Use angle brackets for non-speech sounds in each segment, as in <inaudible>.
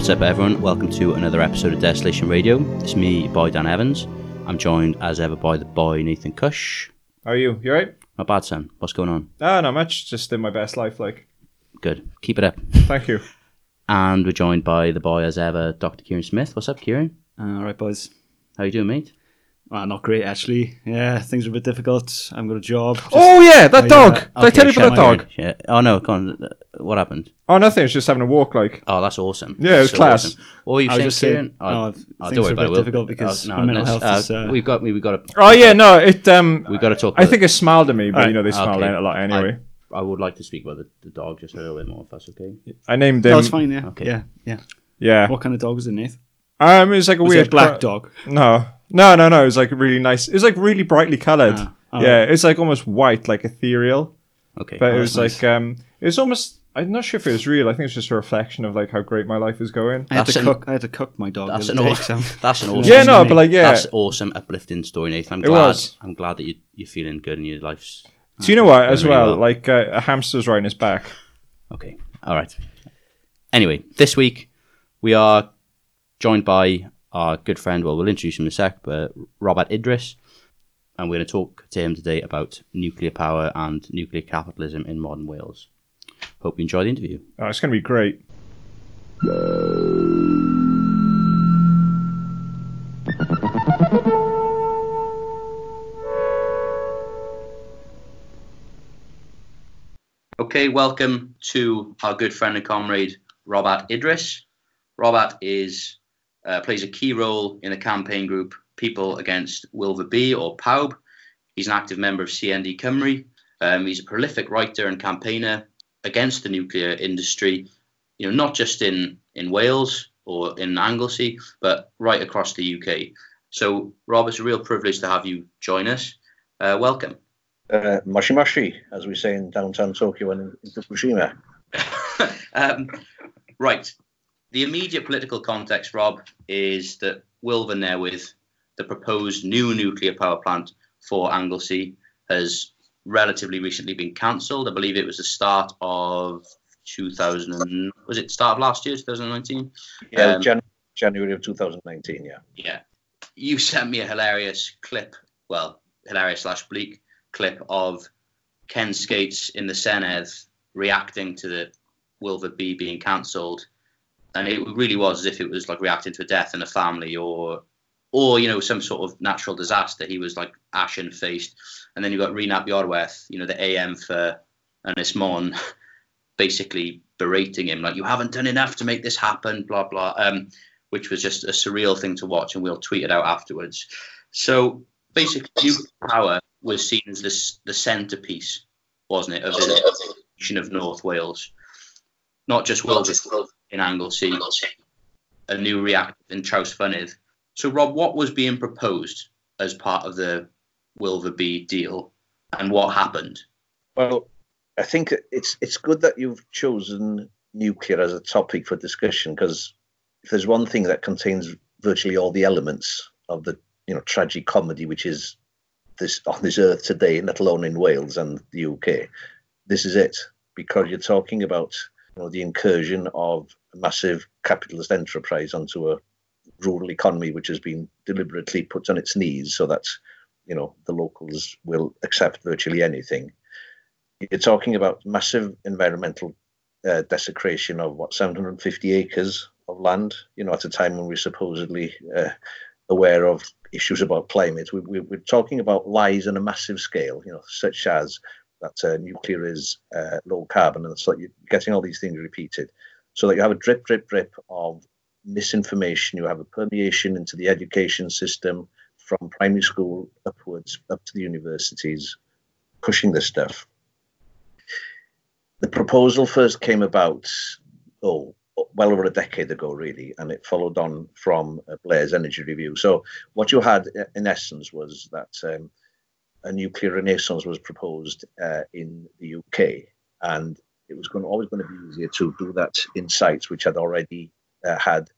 What's up, everyone? Welcome to another episode of Desolation Radio. It's me, boy Dan Evans. I'm joined as ever by the boy Nathan Cush. How are you? You alright? Not bad, son. What's going on? Ah, not much. Just in my best life, like. Good. Keep it up. Thank you. <laughs> And we're joined by the boy as ever, Dr. Kieran Smith. What's up, Kieran? Uh, all right, boys. How you doing, mate? Well, not great actually. Yeah, things are a bit difficult. I've got a job. Just- Oh yeah, that Oh, dog. yeah. Did I tell you about that dog? Yeah. Oh no, go on. What happened? Oh, nothing. It's just having a walk, like. Oh, that's awesome. Yeah, it was So class. awesome. What were you I was saying, just saying, Kieran? no, Oh, things oh, are don't worry a bit it. Difficult because oh, my mental health is, uh, we've got me, we've got to. Oh yeah, no. It um. We've got to talk. I think it smiled at me, but Alright. you know they smile Okay. a lot anyway. I, I would like to speak about the, the dog just a little bit more, if that's okay. I, named him. No, it's fine. Yeah, Okay. yeah, yeah. Yeah. What kind of dog was it, Nath? Um, it was like a Was weird black dog? No, no, no, no. It was like really nice. It was like really brightly coloured. Ah, oh. yeah, it's like almost white, like ethereal. Okay. But it Oh, was that's like um, it was almost. I'm not sure if it was real. I think it's just a reflection of like how great my life is going. I had That's to an- cook. I had to cook my dog. That's the an other day, awesome. so- <laughs> That's an awesome. Yeah, no, but like yeah. That's awesome, uplifting story, Nathan. I'm It glad. was. I'm glad that you you're feeling good and your life's Do you know what? As really well, well. like uh, a hamster's riding his back. okay. All right. Anyway, this week we are joined by our good friend. Well, we'll introduce him in a sec, but Robert Idris, and we're going to talk to him today about nuclear power and nuclear capitalism in modern Wales. Hope you enjoy the interview. Oh, it's going to be great. Okay, welcome to our good friend and comrade Robert Idris. Robert is uh, plays a key role in the campaign group People Against Wylfa B or PAWB. He's an active member of CND Cymru. Um, he's a prolific writer and campaigner against the nuclear industry. You know, not just in in Wales or in Anglesey, but right across the UK. So, Rob, it's a real privilege to have you join us. Uh, welcome. uh, mushy mushy, as we say in downtown Tokyo and in, Fukushima. <laughs> um, right. The immediate political context, Rob, is that Wylfa Newydd, the proposed new nuclear power plant for Anglesey, has relatively recently been cancelled. I believe it was the start of 2000. Was it start of last year, 2019? Yeah, Um, Jan- January of 2019. Yeah, Yeah. You sent me a hilarious clip, well, hilarious slash bleak clip of Ken Skates in the Senedd reacting to the Wylfa B being cancelled. And it really was as if it was like reacting to a death in a family or or you know some sort of natural disaster. He was like ashen faced, and then you got Rhun ap Iorwerth, you know the AM for Ynys Mon, <laughs> basically berating him like you haven't done enough to make this happen, blah blah. Um, which was just a surreal thing to watch, and we'll tweet it out afterwards. So basically, power was seen as this the centerpiece, wasn't it, of the nation of North Wales, not just Wales in Anglesey, a new reactor in Trawsfynydd. So, Rob, what was being proposed as part of the Wylfa B deal, and what happened? well, I think it's it's good that you've chosen nuclear as a topic for discussion because if there's one thing that contains virtually all the elements of the you know tragic comedy which is this on this earth today, let alone in Wales and the UK, this is it because you're talking about you know the incursion of massive capitalist enterprise onto a rural economy which has been deliberately put on its knees so that you know the locals will accept virtually anything. You're talking about massive environmental uh, desecration of what 750 acres of land. You know, at a time when we're supposedly uh, aware of issues about climate, we, we, we're talking about lies on a massive scale. You know, such as that uh, nuclear is uh, low carbon, and so you're getting all these things repeated, so that you have a drip, drip, drip of misinformation. You have a permeation into the education system from primary school upwards up to the universities, pushing this stuff. The proposal first came about, oh, well over a decade ago, really, and it followed on from uh, Blair's Energy Review. So, what you had uh, in essence was that um, a nuclear renaissance was proposed uh, in the UK, and it was going always going to be easier to do that in sites which had already uh, had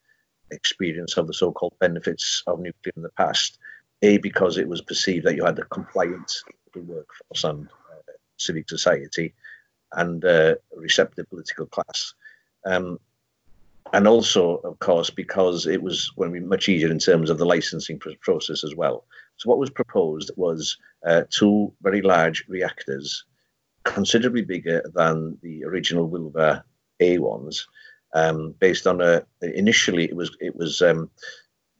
experience of the so-called benefits of nuclear in the past. A because it was perceived that you had a compliant workforce and uh, civic society, and uh, a receptive political class. Um, and also, of course, because it was going to be much easier in terms of the licensing process as well. So what was proposed was uh, two very large reactors, considerably bigger than the original Wylfa A ones, um, based on a initially it was it was um,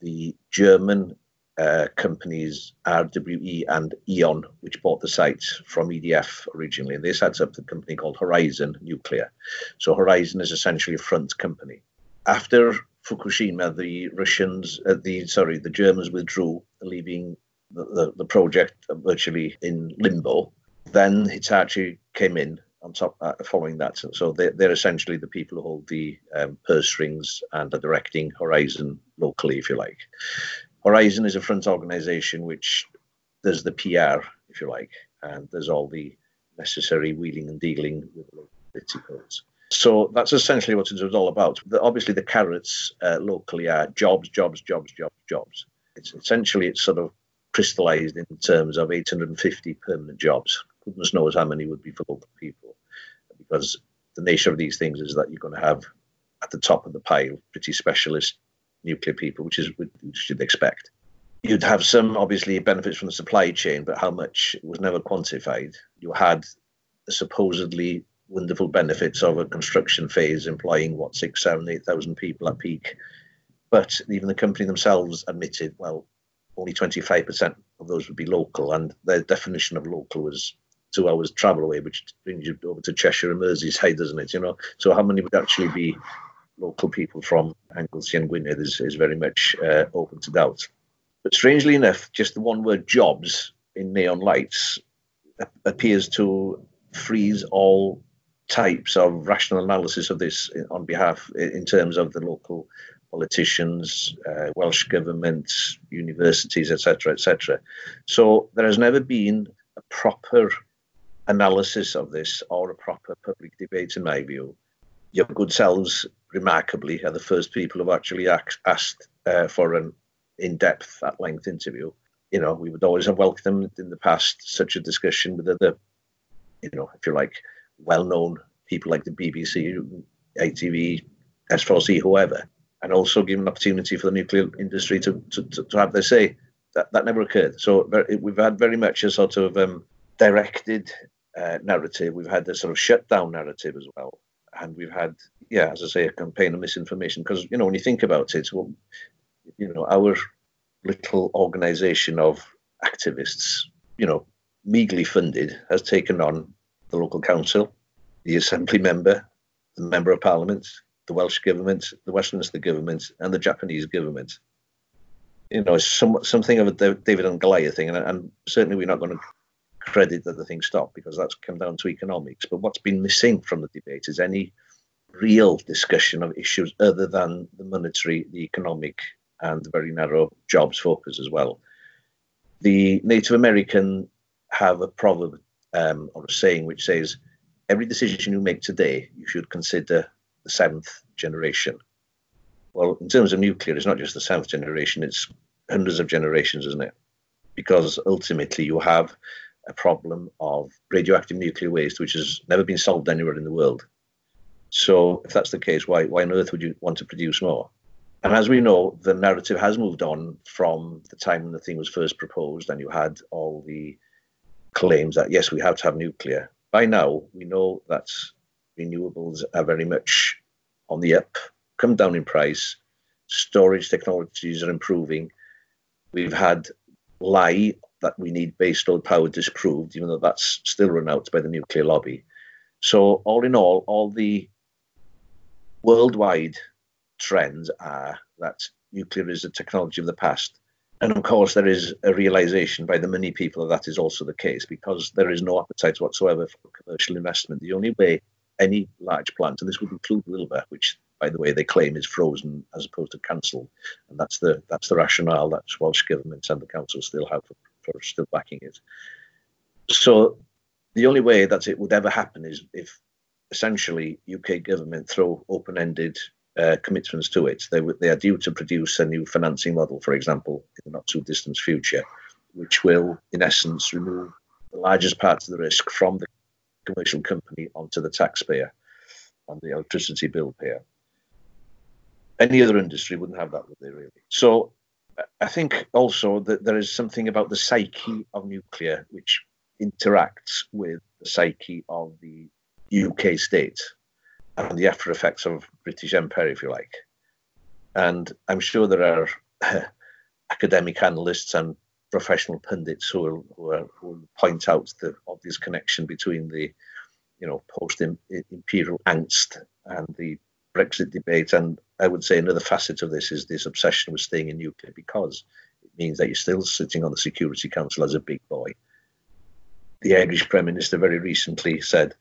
the German uh, companies RWE and E.ON, which bought the site from EDF originally, and they set up the company called Horizon Nuclear. So Horizon is essentially a front company. After Fukushima, the Russians, uh, the sorry, the Germans withdrew, leaving the, the project virtually in limbo. Then Hitachi came in on top uh, following that. So they're, they're, essentially the people who hold the um, purse strings and are directing Horizon locally, if you like. Horizon is a front organization which does the PR, if you like, and there's all the necessary wheeling and dealing with codes. So that's essentially what it was all about. The, obviously, the carrots uh, locally are jobs, jobs, jobs, jobs, jobs. It's essentially it's sort of crystallized in terms of 850 permanent jobs. Goodness knows how many would be for local people, because the nature of these things is that you're going to have at the top of the pile pretty specialist nuclear people, which is which you'd expect. You'd have some obviously benefits from the supply chain, but how much was never quantified. You had the supposedly wonderful benefits of a construction phase employing what six, seven, eight thousand people at peak. But even the company themselves admitted, well, only 25% of those would be local, and their definition of local was two hours travel away, which brings you over to Cheshire and Merseyside, doesn't it? You know, so how many would actually be local people from Anglesey and Gwynedd is, is very much uh, open to doubt. But strangely enough, just the one word jobs in neon lights appears to freeze all types of rational analysis of this on behalf in terms of the local politicians, uh, Welsh governments, universities, etc., etc. So there has never been a proper analysis of this or a proper public debate, in my view. Your good selves, remarkably, are the first people who've actually asked uh, for an in-depth, at-length interview. You know, we would always have welcomed in the past such a discussion with other, you know, if you like, well-known people like the BBC, ATV, S4C, whoever and also give an opportunity for the nuclear industry to, to, to have their say. That, that never occurred. So we've had very much a sort of um, directed uh, narrative. We've had the sort of shutdown narrative as well. And we've had, yeah, as I say, a campaign of misinformation. Because, you know, when you think about it, well, you know, our little organization of activists, you know, meagerly funded, has taken on the local council, the assembly member, the member of parliament, the Welsh government, the Westminster government, and the Japanese government. You know, it's some, something of a David and Goliath thing, and, and certainly we're not going to credit that the thing stopped because that's come down to economics. But what's been missing from the debate is any real discussion of issues other than the monetary, the economic, and the very narrow jobs focus as well. The Native American have a proverb um, or a saying which says, every decision you make today, you should consider the seventh generation. Well, in terms of nuclear, it's not just the seventh generation, it's hundreds of generations, isn't it? Because ultimately you have a problem of radioactive nuclear waste, which has never been solved anywhere in the world. So, if that's the case, why, why on earth would you want to produce more? And as we know, the narrative has moved on from the time when the thing was first proposed, and you had all the claims that yes, we have to have nuclear. By now, we know that renewables are very much on the up, come down in price. Storage technologies are improving. We've had lie that we need baseload power disproved, even though that's still run out by the nuclear lobby. So, all in all, all the worldwide trends are that nuclear is a technology of the past. And of course, there is a realization by the many people that that is also the case because there is no appetite whatsoever for commercial investment. The only way any large plant, and this would include Wylfa, which, by the way, they claim is frozen as opposed to cancelled, and that's the that's the rationale that Welsh government and the council still have for, for still backing it. So the only way that it would ever happen is if essentially UK government throw open-ended uh, commitments to it. They, they are due to produce a new financing model, for example, in the not too distant future, which will, in essence, remove the largest part of the risk from the commercial company onto the taxpayer and the electricity bill payer. Any other industry wouldn't have that, would they really? So I think also that there is something about the psyche of nuclear which interacts with the psyche of the UK state and the after effects of British Empire, if you like. And I'm sure there are <laughs> academic analysts and professional pundits who will, who, are, who will point out the obvious connection between the, you know, post-imperial angst and the Brexit debate. And I would say another facet of this is this obsession with staying in nuclear because it means that you're still sitting on the Security Council as a big boy. The Irish Prime Minister very recently said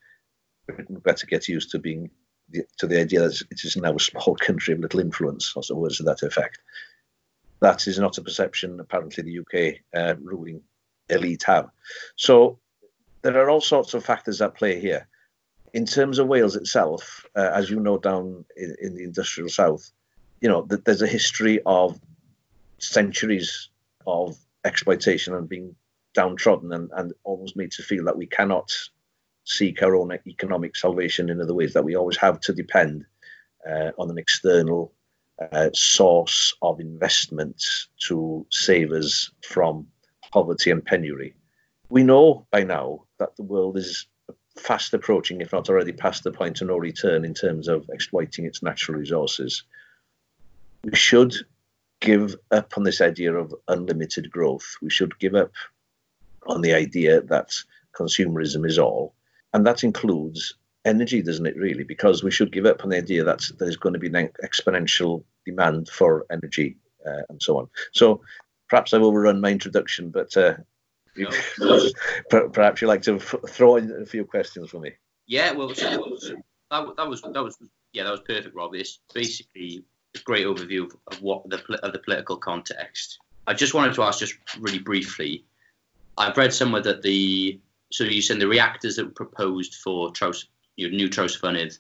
Britain better get used to being to the idea that it is now a small <laughs> country of little influence, or some words to that effect. That is not a perception apparently the UK uh, ruling elite have. So there are all sorts of factors at play here. In terms of Wales itself, uh, as you know, down in, in, the industrial south, you know, th- there's a history of centuries of exploitation and being downtrodden and, and almost made to feel that we cannot seek our own economic salvation in other ways, that we always have to depend uh, on an external uh, source of investment to save us from poverty and penury. We know by now that the world is fast approaching, if not already past the point of no return in terms of exploiting its natural resources. We should give up on this idea of unlimited growth. We should give up on the idea that consumerism is all. And that includes energy, doesn't it, really? Because we should give up on the idea that there's going to be an exponential demand for energy uh, and so on. So perhaps I've overrun my introduction, but uh. Perhaps you'd like to throw in a few questions for me. Yeah, well, that, that was that was yeah, that was perfect, Rob. It's basically a great overview of what the of the political context. I just wanted to ask, just really briefly. I've read somewhere that the so you said the reactors that were proposed for Traws, you know, new Trawsfynydd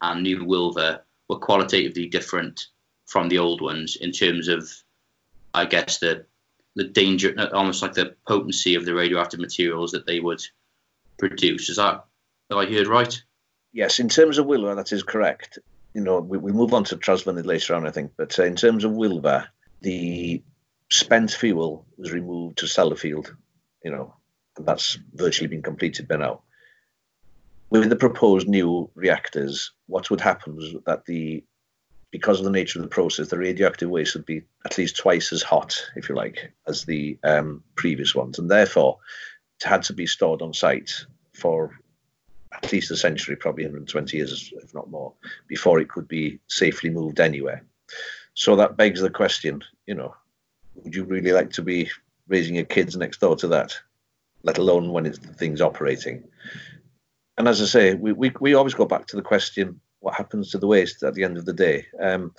and new Wylfa were qualitatively different from the old ones in terms of, I guess, the the danger, almost like the potency of the radioactive materials that they would produce. Is that I heard right? Yes, in terms of Wylfa, that is correct. You know, we, we move on to Trawsfynydd later on, I think, but uh, in terms of Wylfa, the spent fuel was removed to Sellafield, you know, and that's virtually been completed by now. With the proposed new reactors, what would happen was that the because of the nature of the process, the radioactive waste would be at least twice as hot, if you like, as the um, previous ones, and therefore it had to be stored on site for at least a century, probably 120 years, if not more, before it could be safely moved anywhere. So that begs the question, you know, would you really like to be raising your kids next door to that, let alone when it's the thing's operating? And as I say, we, we, we always go back to the question what happens to the waste at the end of the day. Um,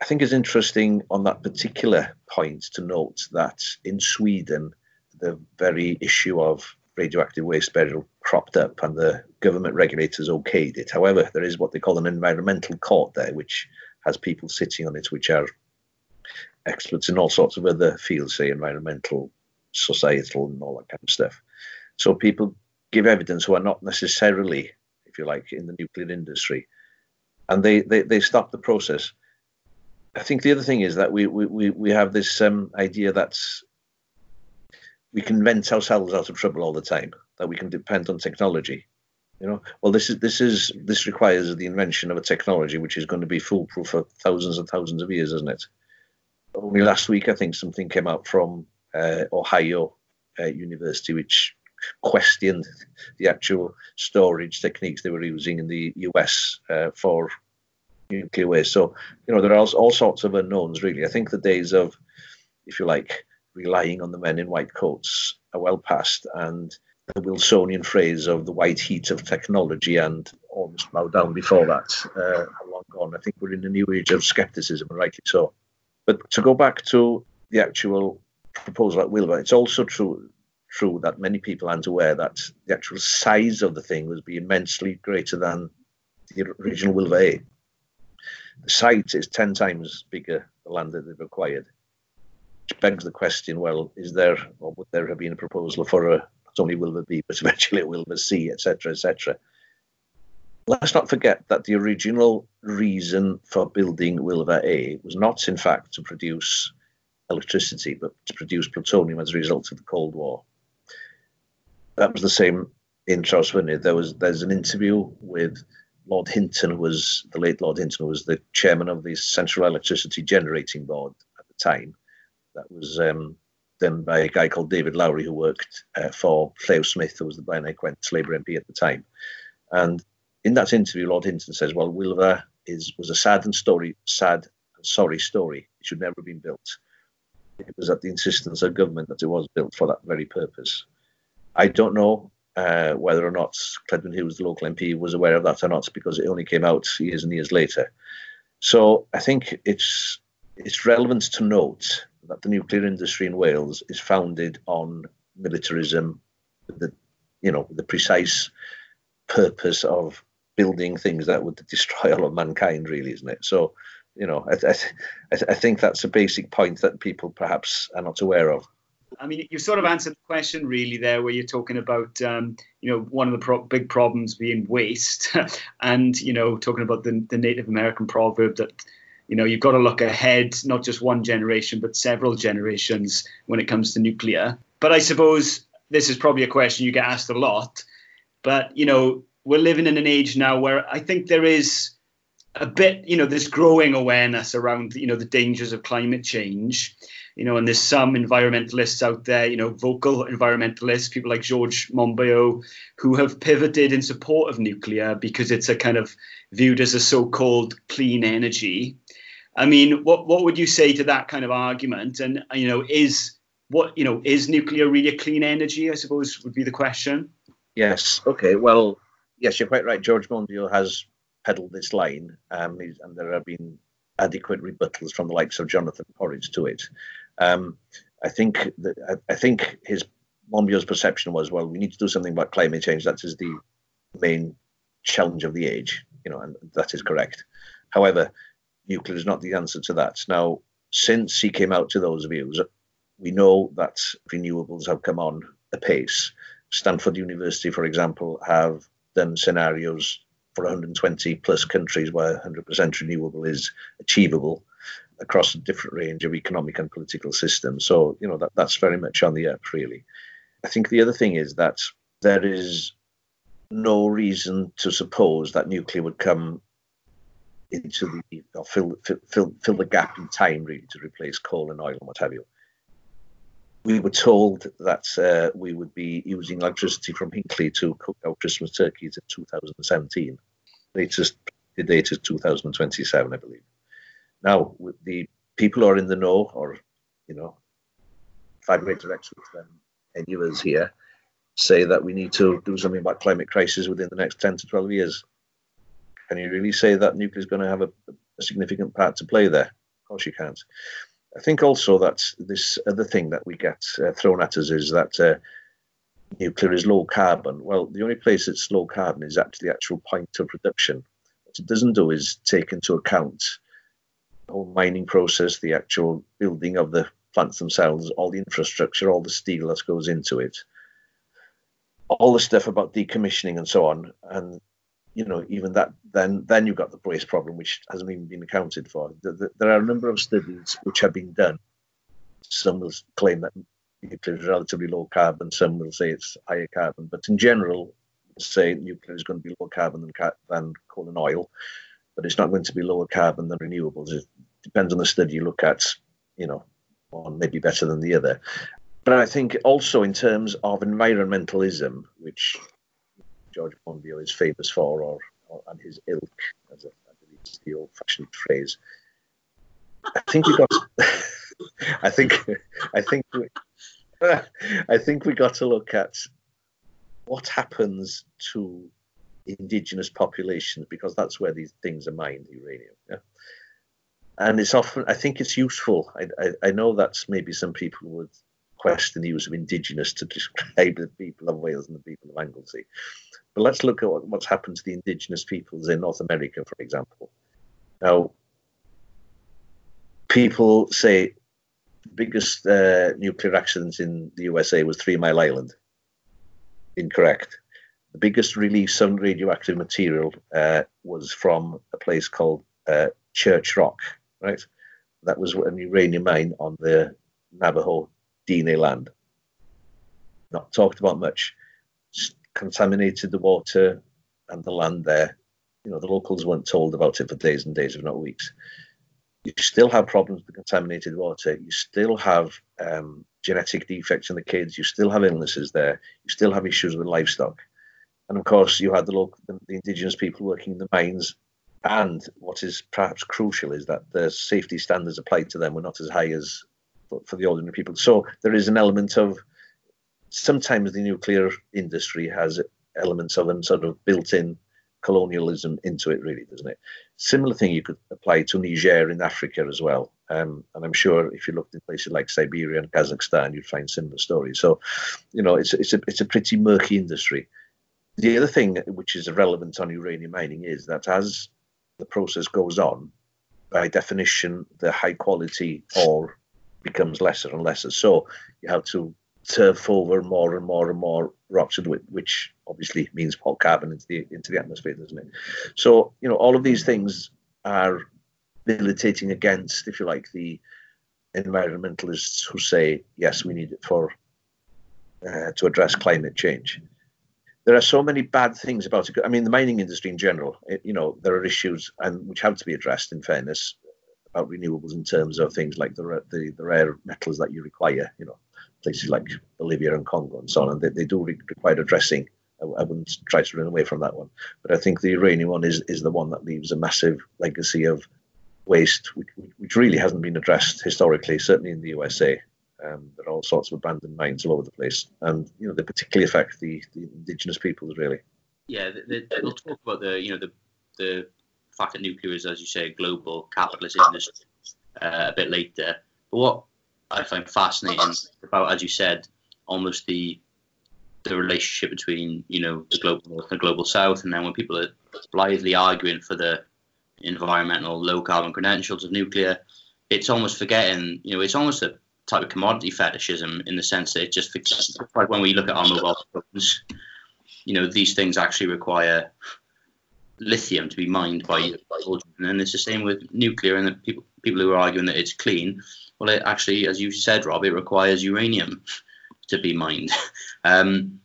I think it's interesting on that particular point to note that in Sweden, the very issue of radioactive waste burial cropped up and the government regulators okayed it. However, there is what they call an environmental court there, which has people sitting on it, which are experts in all sorts of other fields, say environmental, societal, and all that kind of stuff. So people give evidence who are not necessarily, if you like, in the nuclear industry and they, they, they stop the process. I think the other thing is that we we, we have this um, idea that we can vent ourselves out of trouble all the time, that we can depend on technology. You know, well, this is this is this requires the invention of a technology which is going to be foolproof for thousands and thousands of years, isn't it? Only last week, I think something came out from uh, Ohio uh, University which questioned the actual storage techniques they were using in the US uh, for nuclear waste. So, you know, there are all sorts of unknowns, really. I think the days of, if you like, relying on the men in white coats are well past, and the Wilsonian phrase of the white heat of technology and almost bow down before that uh, are long gone. I think we're in a new age of skepticism, and rightly so. But to go back to the actual proposal at Wylfa, it's also true true that many people aren't aware that the actual size of the thing was be immensely greater than the original Wylfa A. The site is 10 times bigger, the land that they've acquired, which begs the question well, is there or would there have been a proposal for a not only B, but eventually a Wylfa C, etc., etc.? Let's not forget that the original reason for building Wylfa A was not, in fact, to produce electricity, but to produce plutonium as a result of the Cold War. That was the same in Trawsfynydd. There was there's an interview with Lord Hinton, who was the late Lord Hinton, who was the chairman of the Central Electricity Generating Board at the time. That was um, done by a guy called David Lowry, who worked uh, for Llew Smith, who was the Blaenau Gwent Labour MP at the time. And in that interview, Lord Hinton says, "Well, Wylfa is was a sad and story, sad and sorry story. It should never have been built. It was at the insistence of government that it was built for that very purpose. I don't know uh, whether or not Cledwyn Hughes, the local MP, was aware of that or not, because it only came out years and years later. So I think it's it's relevant to note that the nuclear industry in Wales is founded on militarism, the you know the precise purpose of building things that would destroy all of mankind, really, isn't it? So, you know, I, I, I think that's a basic point that people perhaps are not aware of. I mean, you sort of answered the question really there, where you're talking about, um, you know, one of the pro- big problems being waste, <laughs> and you know, talking about the, the Native American proverb that, you know, you've got to look ahead, not just one generation, but several generations when it comes to nuclear. But I suppose this is probably a question you get asked a lot. But you know, we're living in an age now where I think there is a bit, you know, this growing awareness around, you know, the dangers of climate change you know, and there's some environmentalists out there, you know, vocal environmentalists, people like George Monbiot, who have pivoted in support of nuclear because it's a kind of viewed as a so-called clean energy. I mean, what what would you say to that kind of argument? And you know, is what you know is nuclear really a clean energy? I suppose would be the question. Yes. Okay. Well, yes, you're quite right. George Monbiot has peddled this line, um, and there have been adequate rebuttals from the likes of Jonathan Porritt to it. Um, I think that, I, think his Monbiot's perception was, well, we need to do something about climate change. That is the main challenge of the age, you know, and that is correct. However, nuclear is not the answer to that. Now, since he came out to those views, we know that renewables have come on apace. Stanford University, for example, have done scenarios for 120 plus countries where 100% renewable is achievable across a different range of economic and political systems. So, you know, that, that's very much on the up, really. I think the other thing is that there is no reason to suppose that nuclear would come into the or fill, fill, fill the gap in time really to replace coal and oil and what have you. We were told that uh, we would be using electricity from Hinkley to cook our Christmas turkeys in 2017. Latest date is 2027, I believe. Now, the people are in the know, or you know, five greater experts than any of us here, say that we need to do something about climate crisis within the next 10 to 12 years. Can you really say that nuclear is going to have a, a significant part to play there? Of course, you can't. I think also that this other thing that we get uh, thrown at us is that uh, nuclear is low carbon. Well, the only place it's low carbon is actually the actual point of production. What it doesn't do is take into account whole mining process, the actual building of the plants themselves, all the infrastructure, all the steel that goes into it, all the stuff about decommissioning and so on. And you know, even that, then then you've got the waste problem, which hasn't even been accounted for. There are a number of studies which have been done. Some will claim that nuclear is relatively low carbon. Some will say it's higher carbon. But in general, say nuclear is going to be lower carbon than, than coal and oil but it's not going to be lower carbon than renewables. It depends on the study you look at, you know, one may be better than the other. But I think also in terms of environmentalism, which George Monbiot is famous for, or, or and his ilk, as a, I believe is the old-fashioned phrase. I think we got. <laughs> I think. I think. We, <laughs> I think we got to look at what happens to indigenous populations because that's where these things are mined, uranium. Yeah? And it's often, I think it's useful. I, I, I know that's maybe some people would question the use of indigenous to describe the people of Wales and the people of Anglesey. But let's look at what, what's happened to the indigenous peoples in North America, for example. Now, people say the biggest uh, nuclear accident in the USA was Three Mile Island. Incorrect The biggest release of radioactive material uh, was from a place called uh, Church Rock, right? That was an uranium mine on the Navajo Dene land. Not talked about much. Contaminated the water and the land there. You know, the locals weren't told about it for days and days, if not weeks. You still have problems with the contaminated water. You still have um, genetic defects in the kids. You still have illnesses there. You still have issues with livestock. And of course, you had the local, the, the indigenous people working in the mines. And what is perhaps crucial is that the safety standards applied to them were not as high as for, the ordinary people. So there is an element of sometimes the nuclear industry has elements of a sort of built-in colonialism into it, really, doesn't it? Similar thing you could apply to Niger in Africa as well. Um, and I'm sure if you looked in places like Siberia and Kazakhstan, you'd find similar stories. So, you know, it's it's a it's a pretty murky industry. The other thing which is relevant on uranium mining is that as the process goes on, by definition, the high quality ore becomes lesser and lesser. So you have to turf over more and more and more rocks, which obviously means more carbon into the into the atmosphere, doesn't it? So you know all of these things are militating against, if you like, the environmentalists who say yes, we need it for uh, to address climate change. There are so many bad things about it. I mean, the mining industry in general, it, you know, there are issues and which have to be addressed. In fairness, about renewables in terms of things like the the, the rare metals that you require. You know, places like Bolivia and Congo and so on, and they, they do require addressing. I, I, wouldn't try to run away from that one, but I think the uranium one is is the one that leaves a massive legacy of waste, which, which really hasn't been addressed historically, certainly in the USA. Um, there are all sorts of abandoned mines all over the place, and you know they particularly affect the, the indigenous peoples really. Yeah, they, will talk about the you know the the fact that nuclear is, as you say, a global capitalist industry uh, a bit later. But what I find fascinating about, as you said, almost the the relationship between you know the global north and the global south, and then when people are blithely arguing for the environmental low carbon credentials of nuclear, it's almost forgetting, you know, it's almost a type of commodity fetishism in the sense that it just like when we look at our mobile phones, you know, these things actually require lithium to be mined by, by and it's the same with nuclear and people people who are arguing that it's clean. Well, it actually, as you said, Rob, it requires uranium to be mined <laughs> um,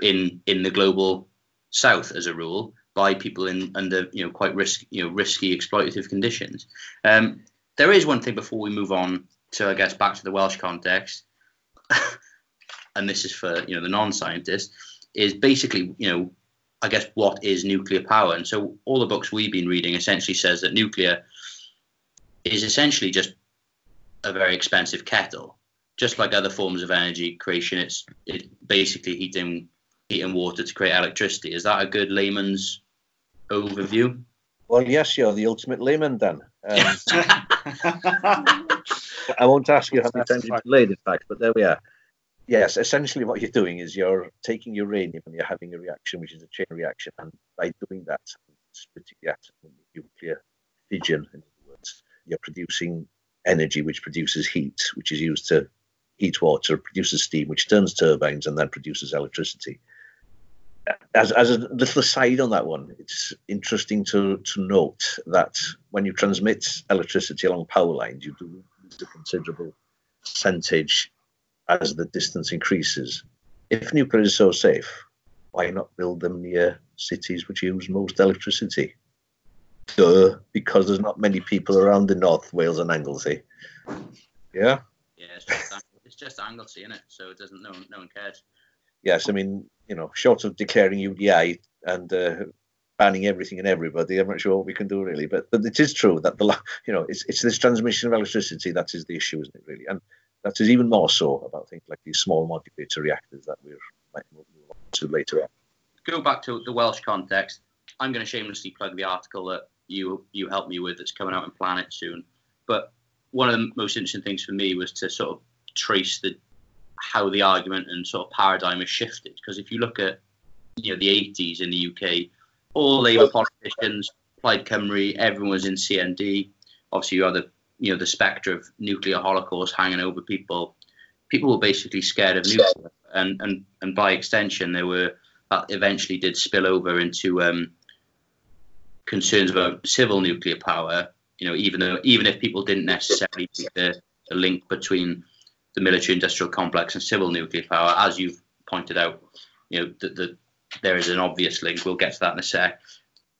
in in the global south as a rule by people in under you know quite risk you know risky exploitative conditions. Um, there is one thing before we move on to I guess back to the Welsh context, <laughs> and this is for you know the non-scientist is basically you know I guess what is nuclear power, and so all the books we've been reading essentially says that nuclear is essentially just a very expensive kettle, just like other forms of energy creation. It's it basically heating heat and water to create electricity. Is that a good layman's overview? Well, yes, you're the ultimate layman, Dan. <laughs> Um, I won't ask you how many times you've delayed, in fact, but there we are. Yes, essentially what you're doing is you're taking uranium and you're having a reaction, which is a chain reaction, and by doing that, splitting the atom nuclear fission, in other words, you're producing energy which produces heat, which is used to heat water, produces steam, which turns turbines and then produces electricity as, as a little aside on that one, it's interesting to, to note that when you transmit electricity along power lines, you do a considerable percentage as the distance increases. If nuclear is so safe, why not build them near cities which use most electricity? Duh, because there's not many people around in North Wales and Anglesey. Yeah. Yeah, it's just, it's just Anglesey, isn't it? So it doesn't. No, no one cares yes, I mean, you know, short of declaring UDI and uh, banning everything and everybody, I'm not sure what we can do really. But but it is true that the you know it's it's this transmission of electricity that is the issue, isn't it? Really, and that is even more so about things like these small modular reactors that we're might move on to later on. Go back to the Welsh context. I'm going to shamelessly plug the article that you you helped me with that's coming out in Planet soon. But one of the most interesting things for me was to sort of trace the how the argument and sort of paradigm has shifted. Because if you look at you know the 80s in the UK, all Labour politicians, Plaid Cymru, everyone was in CND. Obviously, you had the you know the spectre of nuclear holocaust hanging over people. People were basically scared of nuclear, and and and by extension, there were that eventually did spill over into um, concerns about civil nuclear power. You know, even though even if people didn't necessarily see the, the link between the military-industrial complex and civil nuclear power, as you've pointed out, you know, the, the, there is an obvious link. We'll get to that in a sec.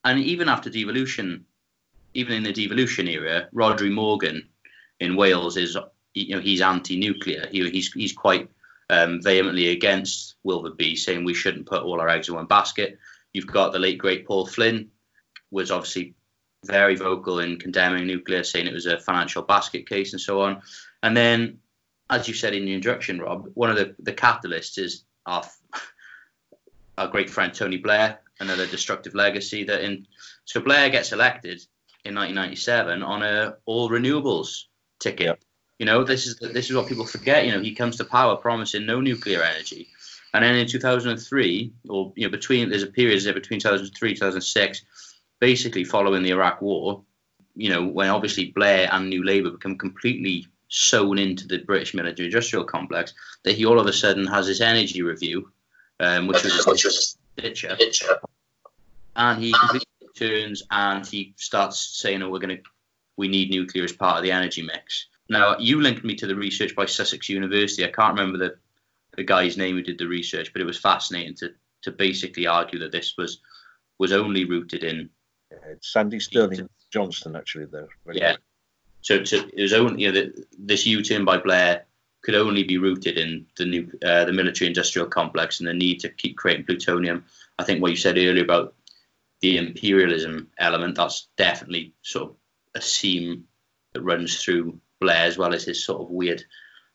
And even after devolution, even in the devolution era, Rhodri Morgan in Wales is, you know, he's anti-nuclear. He, he's he's quite um, vehemently against Wylfa saying we shouldn't put all our eggs in one basket. You've got the late great Paul Flynn, was obviously very vocal in condemning nuclear, saying it was a financial basket case and so on. And then, as you said in the introduction, Rob, one of the, the catalysts is our, our great friend Tony Blair, another destructive legacy that in so Blair gets elected in 1997 on a all renewables ticket. Yep. You know, this is this is what people forget. You know, he comes to power promising no nuclear energy, and then in 2003, or you know, between there's a period there between 2003 2006, basically following the Iraq War. You know, when obviously Blair and New Labour become completely sewn into the British military industrial complex, that he all of a sudden has this energy review, um, which was which was picture, and he completely turns and he starts saying, "Oh, we're going to, we need nuclear as part of the energy mix." Now, you linked me to the research by Sussex University. I can't remember the, the guy's name who did the research, but it was fascinating to, to basically argue that this was was only rooted in. Yeah, Sandy Sterling Johnston, actually, there. Yeah. So, so it was only you know, the, this U-turn by Blair could only be rooted in the new uh, the military-industrial complex and the need to keep creating plutonium. I think what you said earlier about the imperialism element that's definitely sort of a seam that runs through Blair as well as his sort of weird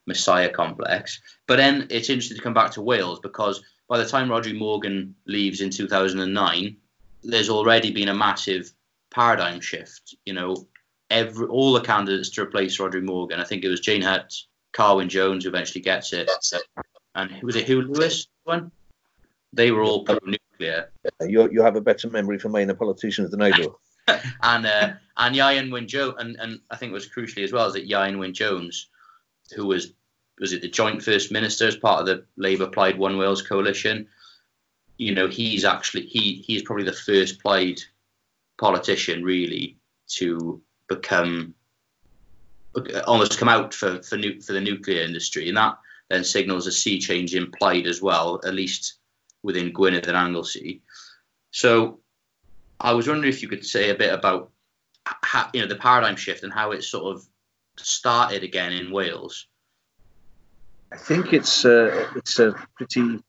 messiah complex. But then it's interesting to come back to Wales because by the time Rhodri Morgan leaves in 2009, there's already been a massive paradigm shift. You know, every all the candidates to replace Rhodri Morgan, I think it was Jane Hutt, Carwyn Jones eventually gets it, and was it Huw Lewis one? They were all pro-nuclear. You you have a better memory for minor politicians than I do. <laughs> and uh, and Ieuan Wyn Jones, and, and I think it was crucially as well is that Ieuan Wyn Jones, who was was it the joint first minister as part of the Labour Plaid One Wales coalition. You know, he's actually he he's probably the first Plaid politician really to become almost come out for for, nu- for the nuclear industry, and that then signals a sea change implied as well, at least within Gwynedd and Anglesey. So I was wondering if you could say a bit about how, you know the paradigm shift and how it sort of started again in Wales. I think it's uh, it's a pretty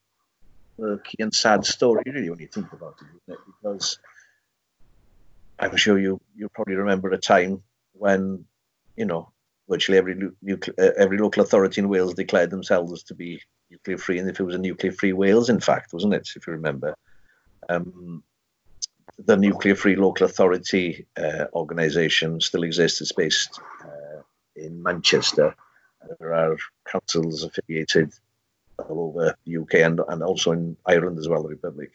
murky and sad story, really, when you think about it, it? Because I'm sure you you probably remember a time when you know virtually every uh, every local authority in Wales declared themselves to be nuclear free, and if it was a nuclear free Wales, in fact, wasn't it? If you remember. Um, the Nuclear Free Local Authority uh, organisation still exists. It's based uh, in Manchester. There are councils affiliated all over the UK and, and also in Ireland as well, the Republic.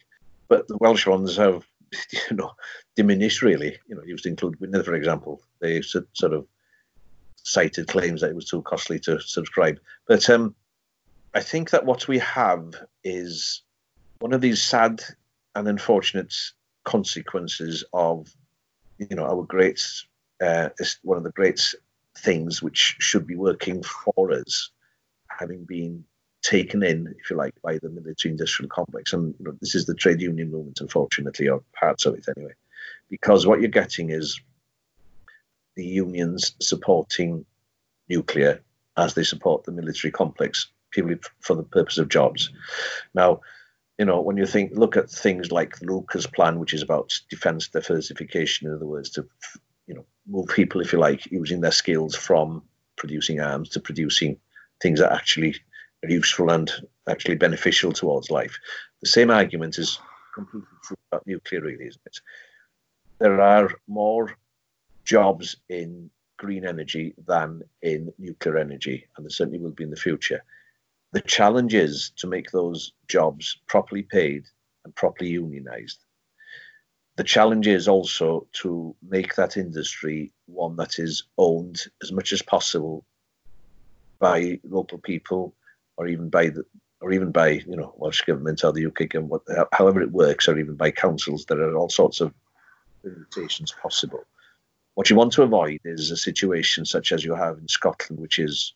But the Welsh ones have, <laughs> you know, diminished really. You know, used to include Gwynedd, for example. They sort of cited claims that it was too costly to subscribe. But um, I think that what we have is one of these sad and unfortunate consequences of you know our great uh, one of the great things which should be working for us having been taken in if you like by the military industrial complex and you know, this is the trade union movement unfortunately or parts of it anyway because what you're getting is the unions supporting nuclear as they support the military complex purely for the purpose of jobs now you know, when you think, look at things like Lucas plan, which is about defense diversification, in other words, to, you know, move people, if you like, using their skills from producing arms to producing things that actually are useful and actually beneficial towards life. The same argument is completely true about nuclear, really, isn't it? There are more jobs in green energy than in nuclear energy, and there certainly will be in the future. The challenge is to make those jobs properly paid and properly unionized. The challenge is also to make that industry one that is owned as much as possible by local people or even by the or even by you know Welsh government or the UK government, however it works, or even by councils, there are all sorts of limitations possible. What you want to avoid is a situation such as you have in Scotland, which is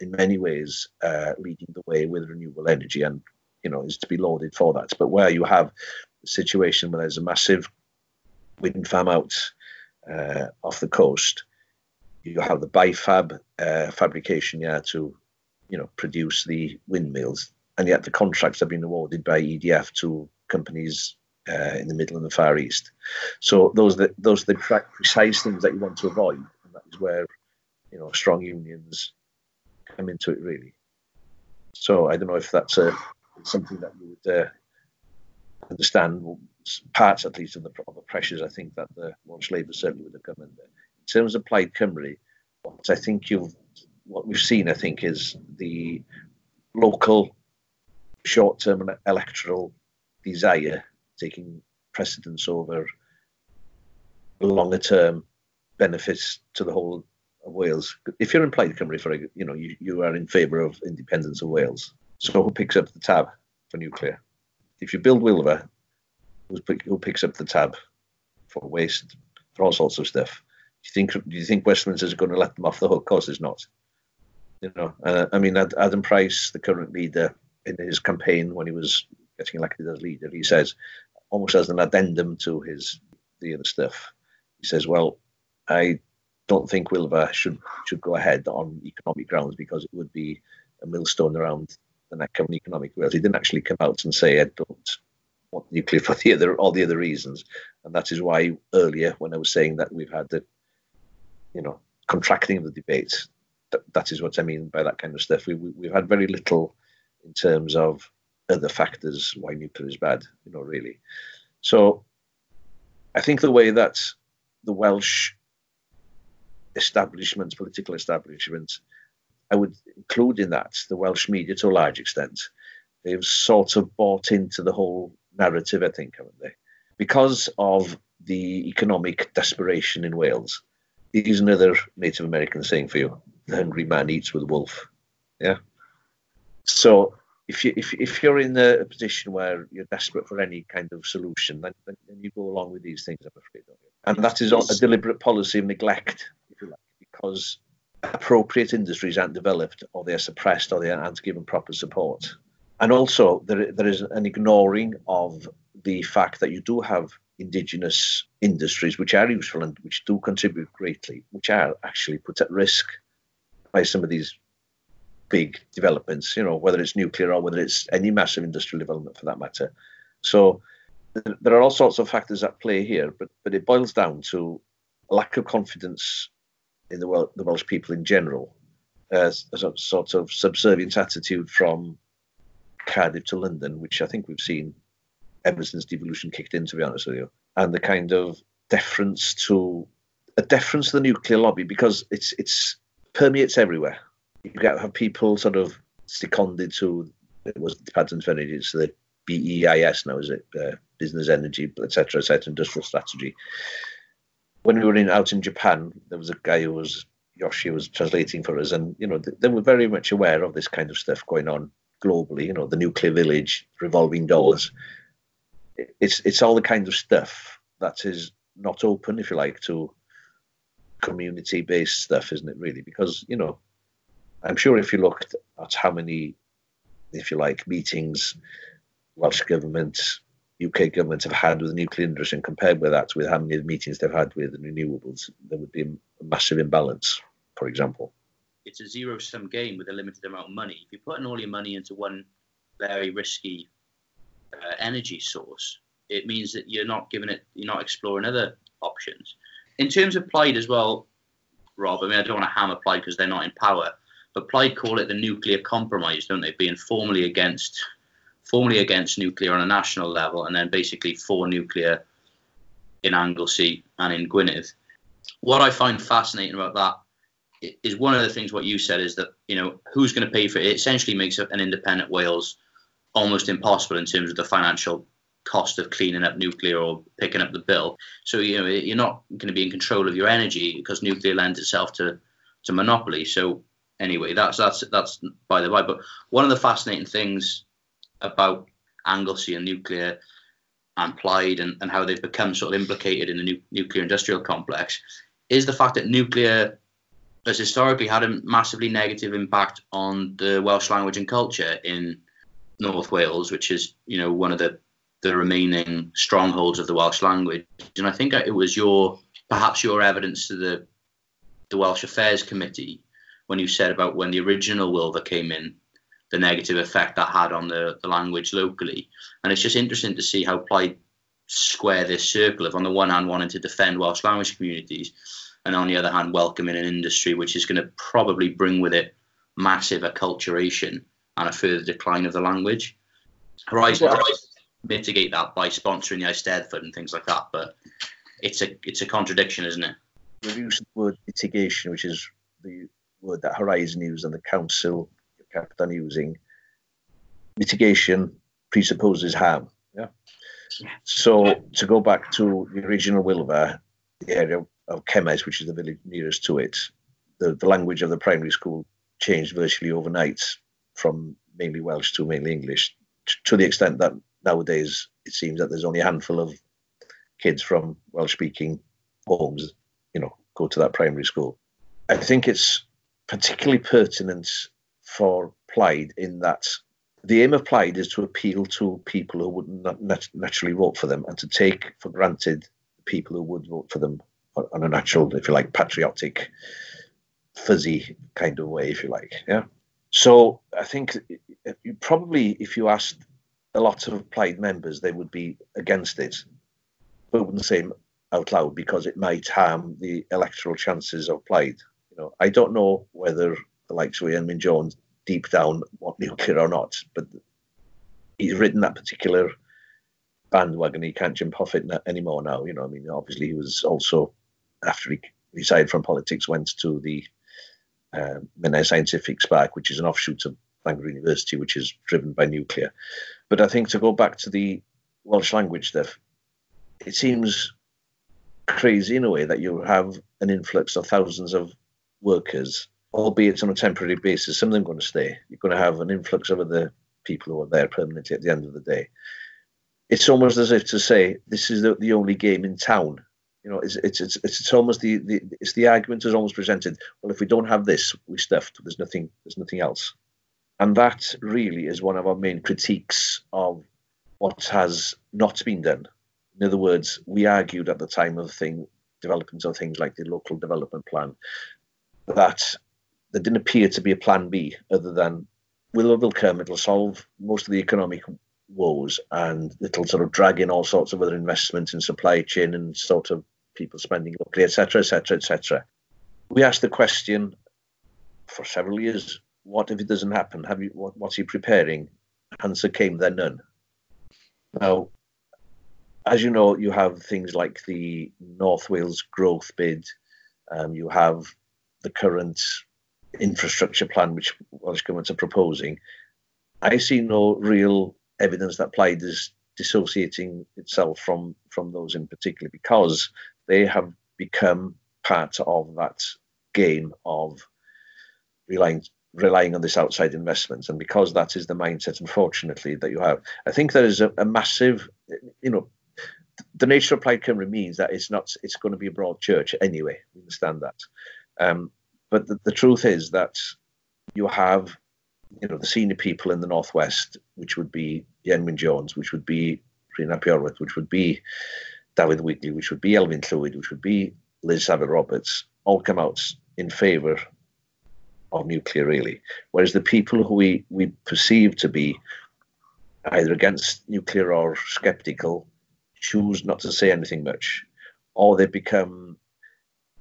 in many ways uh, leading the way with renewable energy, and you know is to be lauded for that. But where you have a situation where there's a massive wind farm out uh, off the coast, you have the BiFab uh, fabrication yard to you know produce the windmills, and yet the contracts have been awarded by EDF to companies uh, in the middle and the far east. So those are the, those are the precise things that you want to avoid, and that is where you know strong unions come into it really. So I don't know if that's a something that you would uh, understand parts at least of the, of the pressures I think that the Welsh Labour certainly would have come under. In terms of Plaid Cymru, what I think you've what we've seen I think is the local short-term electoral desire taking precedence over longer term benefits to the whole of Wales. If you're in Plaid Cymru, for you know, you, you are in favour of independence of Wales. So who picks up the tab for nuclear? If you build Wylfa, who picks up the tab for waste, for all sorts of stuff? Do you think do you think Westminster is going to let them off the hook? Of course, it's not. You know, uh, I mean, Adam Price, the current leader, in his campaign when he was getting elected as leader, he says, almost as an addendum to his the other stuff, he says, "Well, I don't think Wylfa should should go ahead on economic grounds because it would be a millstone around the neck of an economic Wales." He didn't actually come out and say, "I don't want nuclear for the other all the other reasons," and that is why earlier when I was saying that we've had the, you know, contracting of the debate, that, that is what I mean by that kind of stuff. We, we we've had very little in terms of other factors why nuclear is bad, you know, really. So I think the way that the Welsh establishment, political establishment, I would include in that the Welsh media to a large extent. They've sort of bought into the whole narrative, I think, haven't they? Because of the economic desperation in Wales. Here's another Native American saying for you the hungry man eats with a wolf. Yeah. So if you if, if you're in a, position where you're desperate for any kind of solution, then, then you go along with these things. I'm afraid, and that is a deliberate policy of neglect, if you like, because appropriate industries aren't developed, or they are suppressed, or they aren't given proper support. And also, there there is an ignoring of the fact that you do have indigenous industries which are useful and which do contribute greatly, which are actually put at risk by some of these big developments, you know, whether it's nuclear or whether it's any massive industrial development for that matter. So there are all sorts of factors at play here, but but it boils down to a lack of confidence in the, Wel- the Welsh people in general, a sort of subservient attitude from Cardiff to London, which I think we've seen ever since devolution kicked in, to be honest with you, and the kind of deference to a deference to the nuclear lobby because it's it's permeates everywhere you have people sort of seconded to it was Department of Energy, it's the BEIS now, is it? Uh, business Energy, etc., etc., industrial strategy. When we were in out in Japan, there was a guy who was Yoshi was translating for us, and you know they, they were very much aware of this kind of stuff going on globally. You know, the nuclear village, revolving doors. It's it's all the kind of stuff that is not open, if you like, to community-based stuff, isn't it? Really, because you know I'm sure if you looked at how many, if you like, meetings Welsh government, UK government have had with the nuclear industry and compared with that with how many meetings they've had with the renewables, there would be a massive imbalance, for example. It's a zero sum game with a limited amount of money. If you're putting all your money into one very risky uh, energy source, it means that you're not giving it, you're not exploring other options. In terms of Plaid as well, Rob, I mean, I don't want to hammer Plaid because they're not in power, but Plaid call it the nuclear compromise, don't they? Being formally against formally against nuclear on a national level, and then basically for nuclear in Anglesey and in Gwynedd. What I find fascinating about that is one of the things what you said is that you know who's going to pay for it. It essentially makes an independent Wales almost impossible in terms of the financial cost of cleaning up nuclear or picking up the bill. So you know you're not going to be in control of your energy because nuclear lends itself to to monopoly. So anyway, that's that's that's by the by. But one of the fascinating things about Anglesey and nuclear and Plaid and, and how they've become sort of implicated in the nu- nuclear industrial complex is the fact that nuclear has historically had a massively negative impact on the Welsh language and culture in North Wales, which is you know one of the the remaining strongholds of the Welsh language. And I think it was your perhaps your evidence to the the Welsh Affairs Committee when you said about when the original Wylfa came in, the negative effect that had on the, the language locally. And it's just interesting to see how Plaid square this circle of on the one hand wanting to defend Welsh language communities and on the other hand welcoming an industry which is going to probably bring with it massive acculturation and a further decline of the language. Horizon well, mitigate that by sponsoring the Eisteddfod and things like that, but it's a it's a contradiction, isn't it? We use the word mitigation, which is the word that Horizon used and the council kept on using. Mitigation presupposes harm. Yeah. So to go back to the original Wylfa, the area of Cemaes, which is the village nearest to it, the, the language of the primary school changed virtually overnight from mainly Welsh to mainly English, to the extent that nowadays it seems that there's only a handful of kids from Welsh speaking homes, you know, go to that primary school. I think it's particularly pertinent for Plaid in that the aim of Plaid is to appeal to people who would not naturally vote for them and to take for granted people who would vote for them on a natural, if you like, patriotic, fuzzy kind of way, if you like. Yeah. So I think uh, you probably, if you asked a lot of Plaid members, they would be against it, but wouldn't say out loud because it might harm the electoral chances of Plaid. You know, I don't know whether the likes of Ian Jones deep down want nuclear or not, but he's ridden that particular bandwagon. He can't jump off it anymore now. You know, I mean, obviously he was also after he retired from politics went to the um, Scientific Spark, which is an offshoot of Bangor University, which is driven by nuclear. But I think to go back to the Welsh language it seems crazy in a way that you have an influx of thousands of workers, albeit on a temporary basis. Some of them are going to stay. You're going to have an influx of other people who are there permanently at the end of the day. It's almost as if to say this is the, the only game in town. You know, it's it's it's, it's almost the, the it's the argument is almost presented. Well, if we don't have this, we're stuffed. There's nothing. There's nothing else. And that really is one of our main critiques of what has not been done. In other words, we argued at the time of the thing, development of things like the local development plan, that there didn't appear to be a plan B other than will will come, it'll solve most of the economic woes and it'll sort of drag in all sorts of other investments in supply chain and sort of people spending locally, etc., etc., etc. We asked the question for several years what if it doesn't happen? Have you what, what's he preparing? Answer came there none. Now, as you know, you have things like the North Wales growth bid. Um, you have the current infrastructure plan which Welsh governments are proposing. I see no real evidence that Plaid is dissociating itself from from those in particular because they have become part of that game of relying relying on this outside investment. And because that is the mindset, unfortunately, that you have, I think there is a, a massive, you know, the nature of Plaid Cymru means that it's not, it's going to be a broad church anyway. We understand that. Um, but the, the, truth is that you have, you know, the senior people in the Northwest, which would be Ieuan Wyn Jones, which would be Rhun ap Iorwerth, which would be David Wigley, which would be Elfyn Llwyd, which would be Liz Saville Roberts, all come out in favour of nuclear, really. Whereas the people who we, we perceive to be either against nuclear or skeptical choose not to say anything much, or they become,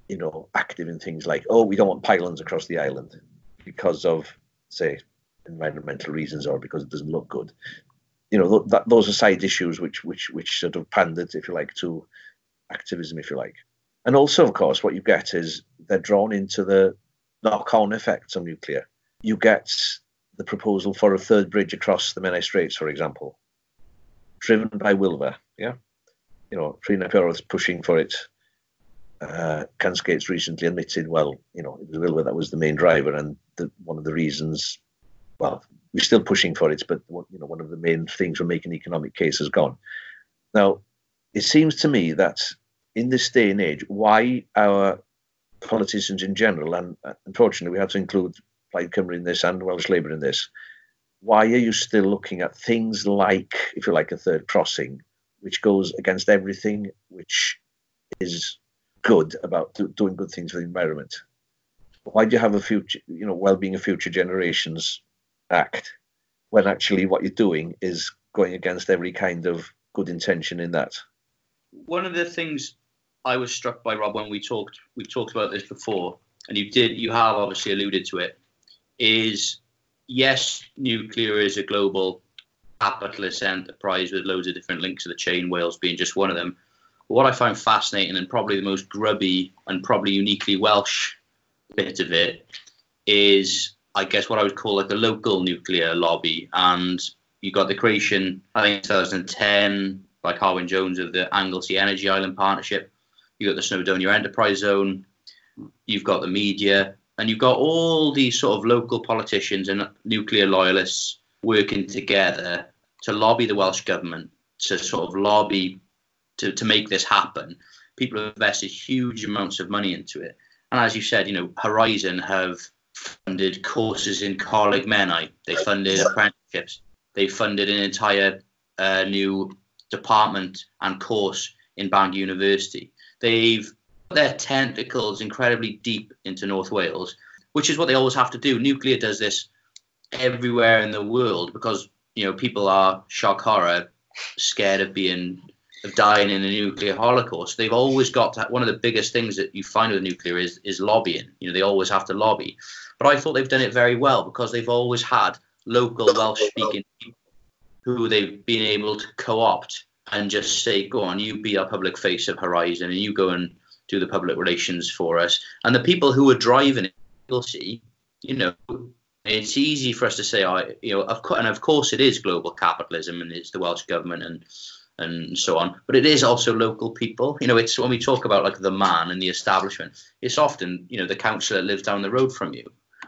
you know, active in things like, oh, we don't want pylons across the island because of, say, environmental reasons or because it doesn't look good. You know, that, those are side issues which which which sort of pandered, if you like, to activism, if you like. And also, of course, what you get is they're drawn into the knock-on effects on nuclear. You get the proposal for a third bridge across the Menai Straits, for example, driven by Wylfa. Yeah, you know, ap is pushing for it. Uh, Skates recently admitted, well, you know, it was that was the main driver, and the, one of the reasons, well, we're still pushing for it, but you know, one of the main things we're making economic case has gone. Now, it seems to me that in this day and age, why our politicians in general, and unfortunately we have to include Plaid Cymru in this and Welsh Labour in this, why are you still looking at things like, if you like, a third crossing, which goes against everything which is good about do, doing good things for the environment? Why do you have a future, you know, well-being of future generations act when actually what you're doing is going against every kind of good intention in that? One of the things I was struck by Rob when we talked we talked about this before, and you did you have obviously alluded to it, is yes, nuclear is a global capitalist enterprise with loads of different links to the chain, Wales being just one of them. What I find fascinating and probably the most grubby and probably uniquely Welsh bit of it is, I guess, what I would call like the local nuclear lobby. And you got the creation, I think, in 2010 by Carwyn Jones of the Anglesey Energy Island Partnership. You've got the Snowdonia Enterprise Zone. You've got the media, and you've got all these sort of local politicians and nuclear loyalists working together to lobby the Welsh government to sort of lobby to, to make this happen. People have invested huge amounts of money into it. And as you said, you know, Horizon have funded courses in Coleg Menai. They funded apprenticeships. They funded an entire uh, new department and course in Bangor University. They've put their tentacles incredibly deep into North Wales, which is what they always have to do. Nuclear does this everywhere in the world because you know people are shock horror, scared of being of dying in a nuclear holocaust. They've always got to, one of the biggest things that you find with nuclear is is lobbying. You know they always have to lobby, but I thought they've done it very well because they've always had local Welsh speaking people who they've been able to co-opt and just say, go on, you be our public face of Horizon, and you go and do the public relations for us. And the people who are driving it, you'll see, you know, it's easy for us to say, oh, you know, of and of course it is global capitalism and it's the Welsh government and and so on. But it is also local people. You know, it's when we talk about like the man and the establishment, it's often, you know, the councillor that lives down the road from you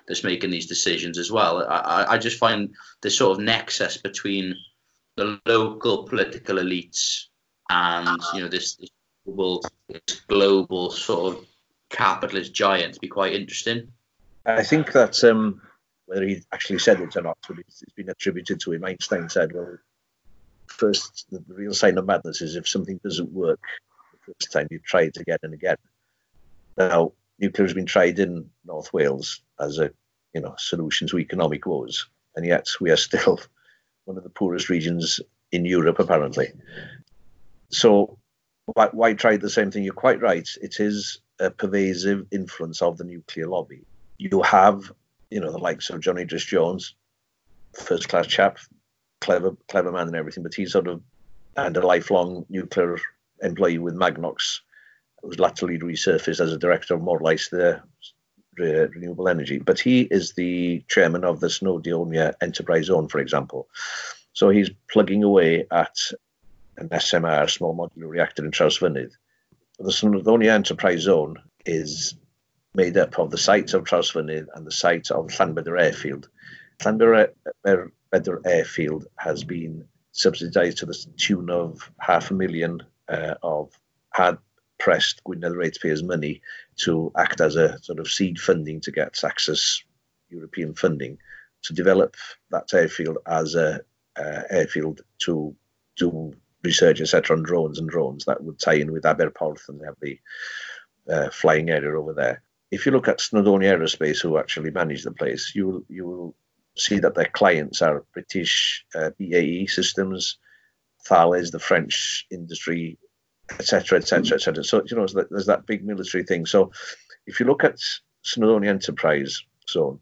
that's making these decisions as well. I, I just find this sort of nexus between the local political elites and you know this, this global, this global sort of capitalist giant to be quite interesting. I think that um, whether he actually said it or not, but it's been attributed to him. Einstein said, "Well, first the real sign of madness is if something doesn't work the first time you try it again and again." Now, nuclear has been tried in North Wales as a you know solution to economic woes, and yet we are still <laughs> one of the poorest regions in Europe, apparently. So why, why try the same thing? You're quite right. It is a pervasive influence of the nuclear lobby. You have, you know, the likes of Johnny Idris Jones, first class chap, clever, clever man and everything, but he's sort of and a lifelong nuclear employee with Magnox, who's latterly resurfaced as a director of Morlais, the renewable energy. But he is the chairman of the Snowdonia Enterprise Zone, for example. So he's plugging away at an SMR, small modular reactor in Trawsfynydd. The Snowdonia Enterprise Zone is made up of the site of Trawsfynydd and the site of Llanbedr Airfield. Llanbedr Airfield has been subsidised to the tune of half a million uh, of hard pressed Gwynedd ratepayers' money to act as a sort of seed funding to get access European funding to develop that airfield as a uh, airfield to do research, etc., on drones and drones that would tie in with Aberporth and they have the uh, flying area over there. If you look at Snowdonia Aerospace, who actually manage the place, you will you will see that their clients are British uh, BAE Systems, Thales, the French industry etc., etc., etc. So you know, there's that big military thing. So if you look at Snowdonia Enterprise, so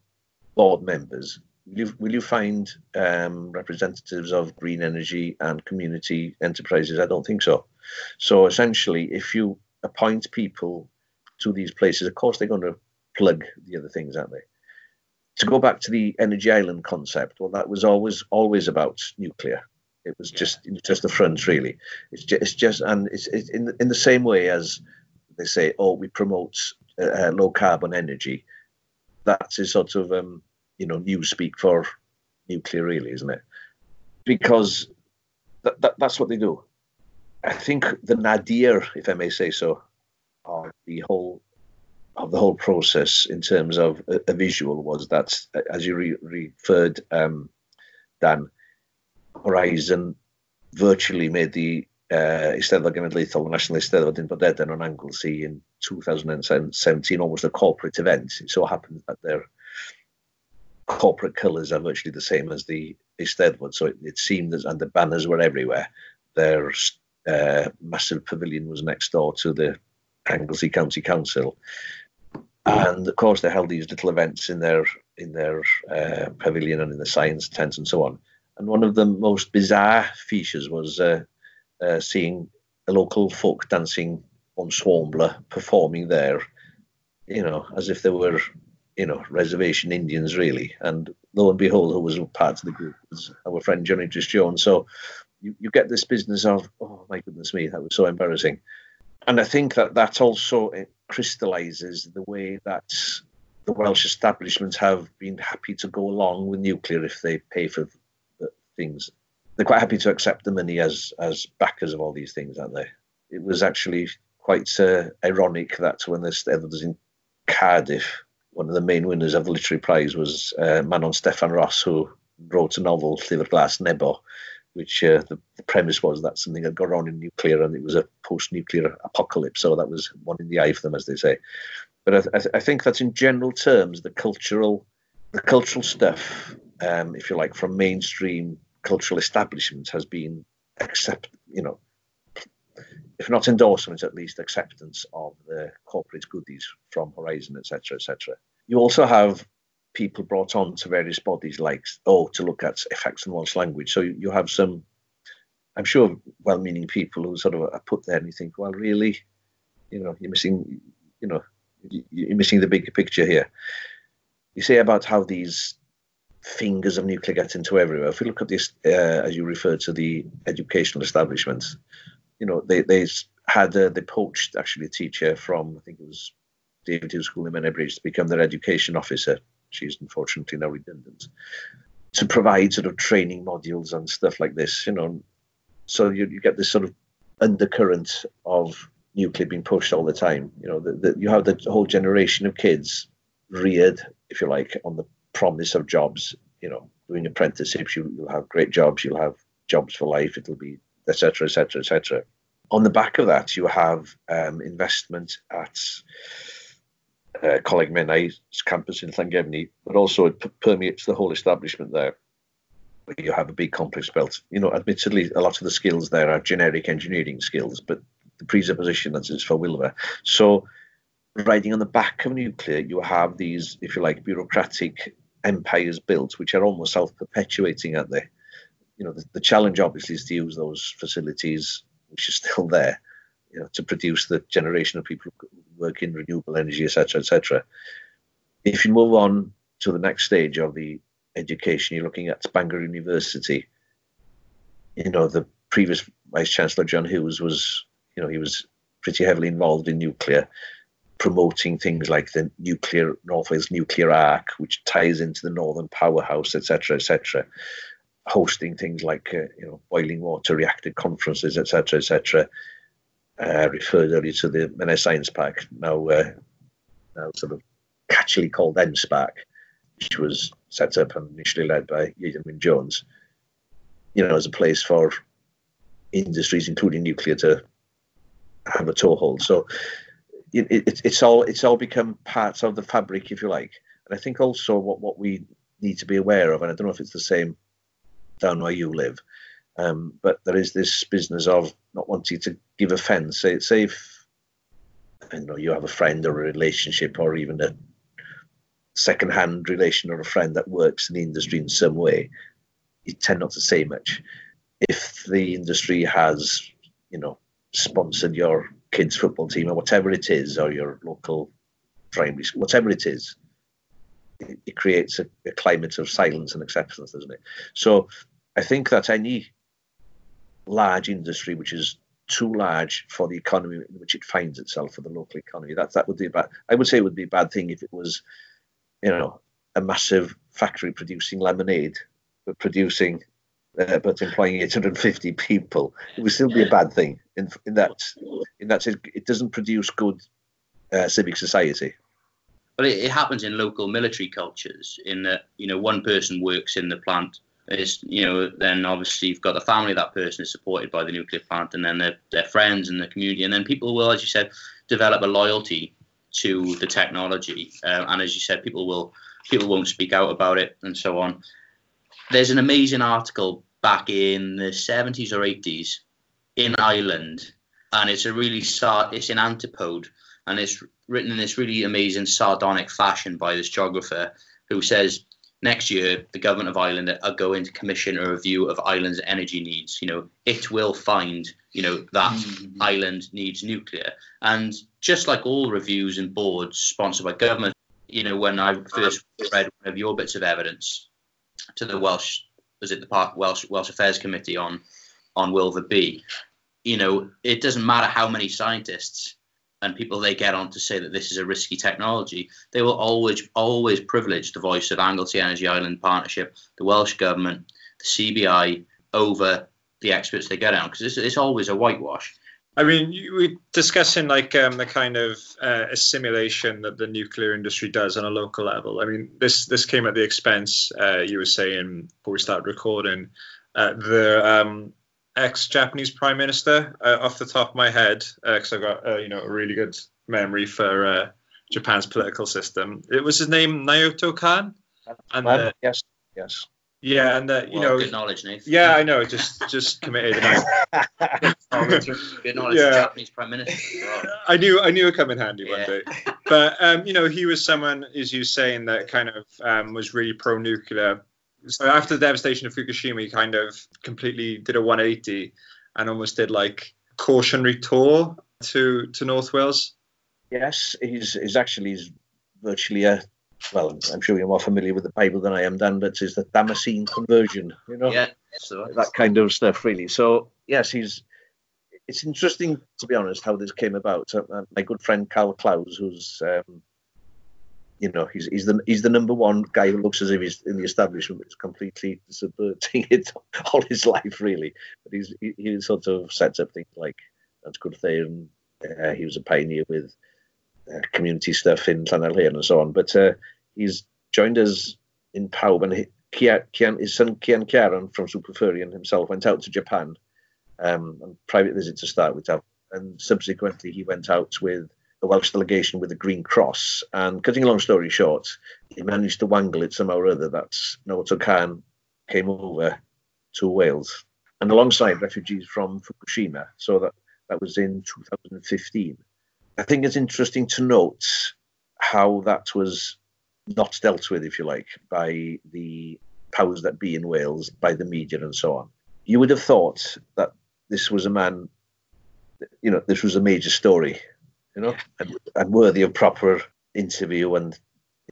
board members, will you, will you find um, representatives of green energy and community enterprises? I don't think so. So essentially, if you appoint people to these places, of course they're going to plug the other things, aren't they? To go back to the energy island concept, well, that was always always about nuclear. It was just just the front, really. It's just, it's just and it's, it's in the, in the same way as they say, oh, we promote uh, uh, low carbon energy. That's a sort of um, you know new speak for nuclear, really, isn't it? Because that, that, that's what they do. I think the nadir, if I may say so, of the whole of the whole process in terms of a, a visual was that, as you re- referred, um, Dan, Horizon virtually made the uh, Eisteddfod Genedlaethol, National Eisteddfod in Bodedern on Anglesey in 2017, almost a corporate event. It so happens that their corporate colours are virtually the same as the Eisteddfod, so it, it seemed as, and the banners were everywhere. Their uh, massive pavilion was next door to the Anglesey County Council, and of course they held these little events in their in their uh, pavilion and in the science tent and so on. And one of the most bizarre features was uh, uh, seeing a local folk dancing on Swarmbler performing there, you know, as if they were, you know, reservation Indians really. And lo and behold, who was part of the group was our friend Johnny Jones. So you, you get this business of, oh my goodness me, that was so embarrassing. And I think that that also crystallizes the way that the Welsh establishments have been happy to go along with nuclear if they pay for things. They're quite happy to accept the money as as backers of all these things, aren't they? It was actually quite uh, ironic that when this was in Cardiff, one of the main winners of the literary prize was uh, Manon Steffan Ros, who wrote a novel, Llyfr Glas Nebo, which uh, the, the, premise was that something had gone on in nuclear and it was a post-nuclear apocalypse. So that was one in the eye for them, as they say. But I, I think that in general terms, the cultural, the cultural stuff, um, if you like, from mainstream cultural establishments has been accept, you know, if not endorsement, at least acceptance of the corporate goodies from Horizon, etc., etc. You also have people brought on to various bodies like oh to look at effects in Welsh language. So you, have some, I'm sure, well-meaning people who sort of are put there and you think, well, really, you know, you're missing, you know, you're missing the bigger picture here. You say about how these fingers of nuclear get into everywhere. If we look at this, uh, as you refer to the educational establishments, you know, they they had uh, they poached actually a teacher from I think it was David Hughes School in Menai Bridge to become their education officer she's unfortunately now redundant, to provide sort of training modules and stuff like this, you know. So you, you get this sort of undercurrent of nuclear being pushed all the time. You know, you have the whole generation of kids reared, if you like, on the promise of jobs. You know, doing apprenticeships, you, you'll have great jobs, you'll have jobs for life, it'll be etc. etc. etc. On the back of that, you have um, investment at uh, Coleg Menai's campus in Llangefni, but also it permeates the whole establishment there. You have a big complex built. You know, admittedly, a lot of the skills there are generic engineering skills, but the presupposition that is for Wylfa. So, riding on the back of nuclear, you have these, if you like, bureaucratic empires built, which are almost self-perpetuating, aren't they? You know, the, the challenge obviously is to use those facilities, which are still there, you know, to produce the generation of people who work in renewable energy, etc., etc. If you move on to the next stage of the education, you're looking at Bangor University. You know, the previous Vice Chancellor John Hughes was, you know, he was pretty heavily involved in nuclear, promoting things like the nuclear North Wales nuclear arc, which ties into the Northern Powerhouse, etc., etc. Hosting things like, uh, you know, boiling water reactor conferences, etc., etc uh, referred earlier to the Menai Science Park, now, uh, now sort of catchily called M-SParc, which was set up and initially led by Wyn Jones, you know, as a place for industries, including nuclear, to have a toehold. So it, it, it's all it's all become part of the fabric, if you like. And I think also what, what we need to be aware of, and I don't know if it's the same down where you live, um, but there is this business of not wanting to give offence. Say, say if you know you have a friend or a relationship or even a second-hand relation or a friend that works in the industry in some way, you tend not to say much. If the industry has, you know, sponsored your kids' football team or whatever it is, or your local primary school, whatever it is, it, it creates a, a climate of silence and acceptance, doesn't it? So I think that any large industry which is too large for the economy in which it finds itself for the local economy. That that would be bad. I would say it would be a bad thing if it was, you know, a massive factory producing lemonade but producing, uh, but employing 850 people, it would still be a bad thing. In, in that, in that it doesn't produce good uh, civic society. But it, it happens in local military cultures. In that, you know, one person works in the plant. Is you know, then obviously you've got the family that person is supported by the nuclear plant, and then their their friends and the community, and then people will, as you said, develop a loyalty to the technology. Uh, and as you said, people will people won't speak out about it and so on. There's an amazing article back in the 70s or 80s in Ireland, and it's a really sad. It's in Antipode, and it's written in this really amazing sardonic fashion by this geographer who says next year the government of Ireland are going to commission a review of Ireland's energy needs. You know, it will find you know that mm-hmm. Ireland needs nuclear, and just like all reviews and boards sponsored by government, you know, when I first read one of your bits of evidence to the Welsh, was it the Park Welsh Welsh Affairs Committee on on Wylfa B, you know, it doesn't matter how many scientists and people they get on to say that this is a risky technology, they will always always privilege the voice of Anglesey Energy Island Partnership, the Welsh government, the CBI over the experts they get on because it's, it's always a whitewash. I mean, we're discussing like um, the kind of uh, assimilation that the nuclear industry does on a local level. I mean, this this came at the expense, uh, you were saying before we started recording, uh, the um, ex-Japanese prime minister, uh, off the top of my head, because uh, I've got uh, you know a really good memory for Japan's political system. It was his name Naoto Kan. And yes, yes. Yeah, and uh, you well, know, good knowledge, Nate. Yeah, I know. Just just committed. <laughs> <laughs> good knowledge. Yeah. Japanese prime minister. <laughs> I knew I knew it come in handy yeah. one day. But um, you know, he was someone, as you saying, that kind of um, was really pro-nuclear. So after the devastation of Fukushima, he kind of completely did a 180 and almost did like cautionary tour to to North Wales. Yes, he's he's actually he's virtually a well, I'm sure you're more familiar with the Bible than I am, Dan, but it's the Damascene conversion, you know, yeah, so that kind of stuff, really. So yes, he's. It's interesting, to be honest, how this came about. Uh, uh my good friend Carl Clowes, who's, um, you know, he's he's the he's the number one guy who looks as if he's in the establishment, but is completely subverting <laughs> it all his life, really. But he's he, he sort of sets up things like that's good thing. Uh, he was a pioneer with uh, community stuff in Llanaelhaearn and so on. But uh, he's joined us in PAWB, and Cian, his son Cian Ciarán from Superfurion himself went out to Japan um, on private visit to start with, and subsequently he went out with the Welsh delegation with the Green Cross. And cutting a long story short, he managed to wangle it somehow or other that Naoto Kan came over to Wales, and alongside refugees from Fukushima. So that that was in 2015. I think it's interesting to note how that was not dealt with, if you like, by the powers that be in Wales, by the media, and so on. You would have thought that this was a man, you know, this was a major story, you know, and, and worthy of proper interview and,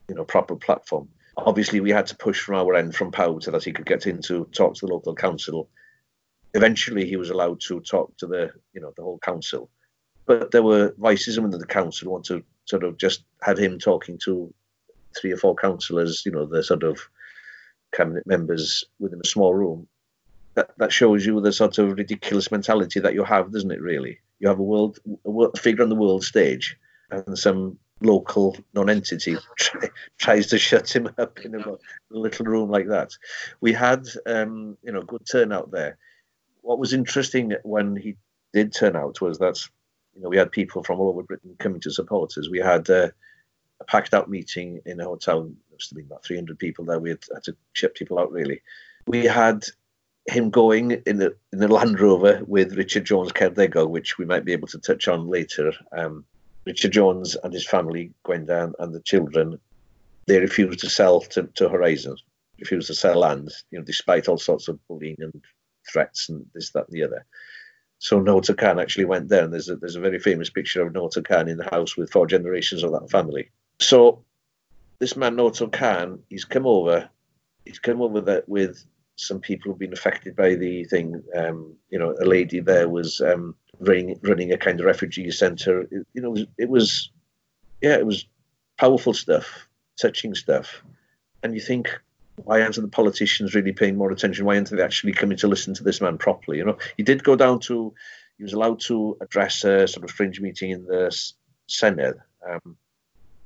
you know, proper platform. Obviously, we had to push from our end from PAWB so that he could get in to talk to the local council. Eventually, he was allowed to talk to the, you know, the whole council but there were voices within the council who want to sort of just have him talking to three or four councillors, you know, the sort of cabinet members within a small room. That, that shows you the sort of ridiculous mentality that you have, doesn't it? Really, you have a world, a world figure on the world stage, and some local non-entity try, tries to shut him up in a little room like that. We had, um, you know, good turnout there. What was interesting when he did turn out was that you know, we had people from all over Britain coming to support us. We had uh, a packed out meeting in a hotel. There must have been about 300 people there. We had, had to ship people out, really. We had him going in the in a Land Rover with Richard Jones Cerddego, which we might be able to touch on later. Um, Richard Jones and his family, Gwenda and the children, they refused to sell to, to Horizon, refused to sell land, you know, despite all sorts of bullying and threats and this, that, and the other. So Naoto Kan actually went there, and there's a, there's a very famous picture of Naoto Kan in the house with four generations of that family. So this man Naoto Kan, he's come over, he's come over there with some people who've been affected by the thing. Um, you know, a lady there was um, running running a kind of refugee centre. you know, it was, it was, yeah, it was powerful stuff, touching stuff, and you think why aren't the politicians really paying more attention? Why aren't they actually coming to listen to this man properly? You know, he did go down to, he was allowed to address a sort of fringe meeting in the Senate. um,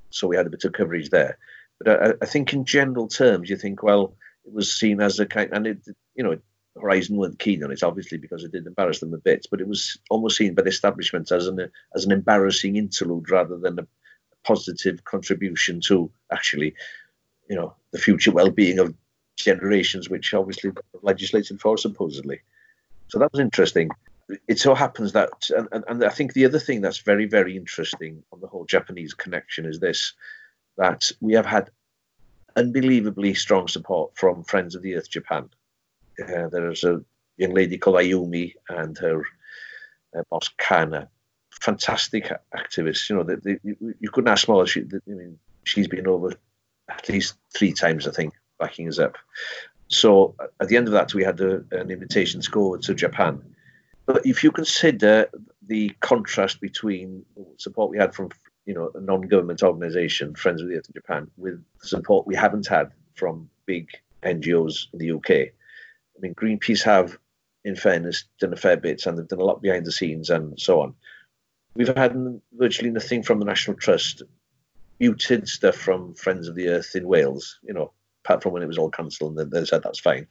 so we had a bit of coverage there. But I, I, think in general terms, you think, well, it was seen as a kind, and it, you know, Horizon weren't keen on it, obviously, because it did embarrass them a bit. But it was almost seen by the establishment as an as an embarrassing interlude rather than a positive contribution to actually you know the future well-being of generations, which obviously legislated for supposedly. So that was interesting. It so happens that, and, and I think the other thing that's very, very interesting on the whole Japanese connection is this: that we have had unbelievably strong support from Friends of the Earth Japan. Uh, there's a young lady called Ayumi and her uh, boss Kana, fantastic activists. You know, they, they, you, you couldn't ask more. She, I mean, she's been over at least three times, I think, backing us up. So at the end of that, we had a, an invitation to go to Japan. But if you consider the contrast between support we had from you know a non-government organisation, Friends of the Earth in Japan, with support we haven't had from big NGOs in the UK. I mean, Greenpeace have, in fairness, done a fair bit, and they've done a lot behind the scenes and so on. We've had virtually nothing from the National Trust muted stuff from Friends of the Earth in Wales, you know, apart from when it was all cancelled and they said that's fine.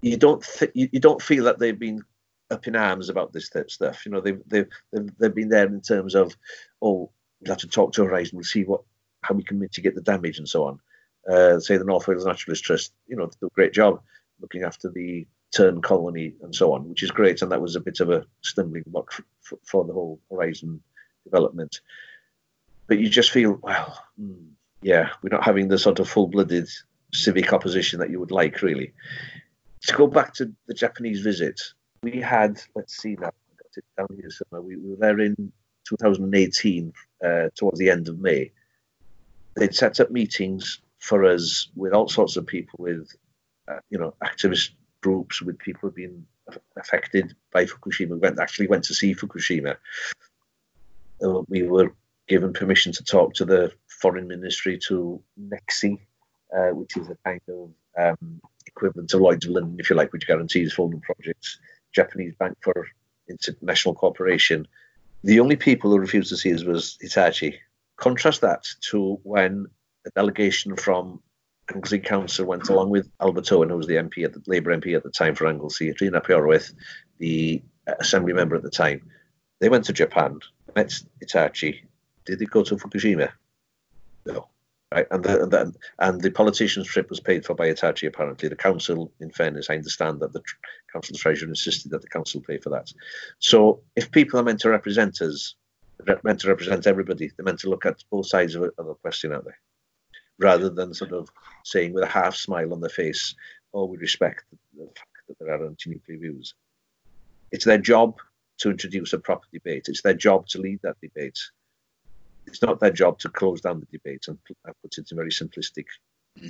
You don't th- you, you don't feel that they've been up in arms about this type stuff. You know, they've they've they've, they've been there in terms of, oh, we'll have to talk to Horizon, we'll see what how we can mitigate the damage and so on. Uh, say the North Wales Naturalist Trust, you know, do a great job looking after the tern colony and so on, which is great. And that was a bit of a stumbling block for, for the whole Horizon development but you just feel, well, hmm, yeah, we're not having the sort of full-blooded civic opposition that you would like, really. To go back to the Japanese visit, we had, let's see now, I got it down here somewhere. We, we were there in 2018, uh, towards the end of May. They'd set up meetings for us with all sorts of people, with uh, you know activist groups, with people being affected by Fukushima. We went actually went to see Fukushima. Uh, we were given permission to talk to the foreign ministry to NEXI, uh, which is a kind of um, equivalent to Lloyd's of London, if you like, which guarantees funding projects. Japanese Bank for International Cooperation. The only people who refused to see us was Hitachi. Contrast that to when a delegation from Anglesey Council went along with Albert Owen, who was the MP at the Labour MP at the time for Anglesey, Rhun ap the uh, Assembly member at the time. They went to Japan, met Hitachi. did it go to Fukushima? No. Right, and the, and the, and the politician's trip was paid for by Hitachi. Apparently, the council, in fairness, I understand that the tr- council treasurer insisted that the council pay for that. So, if people are meant to represent us, meant to represent everybody, they're meant to look at both sides of, of a question, aren't they? Rather than sort of saying with a half smile on their face, "Oh, we respect the fact that there are anti-nuclear views." It's their job to introduce a proper debate. It's their job to lead that debate it's not their job to close down the debate and I put it in very simplistic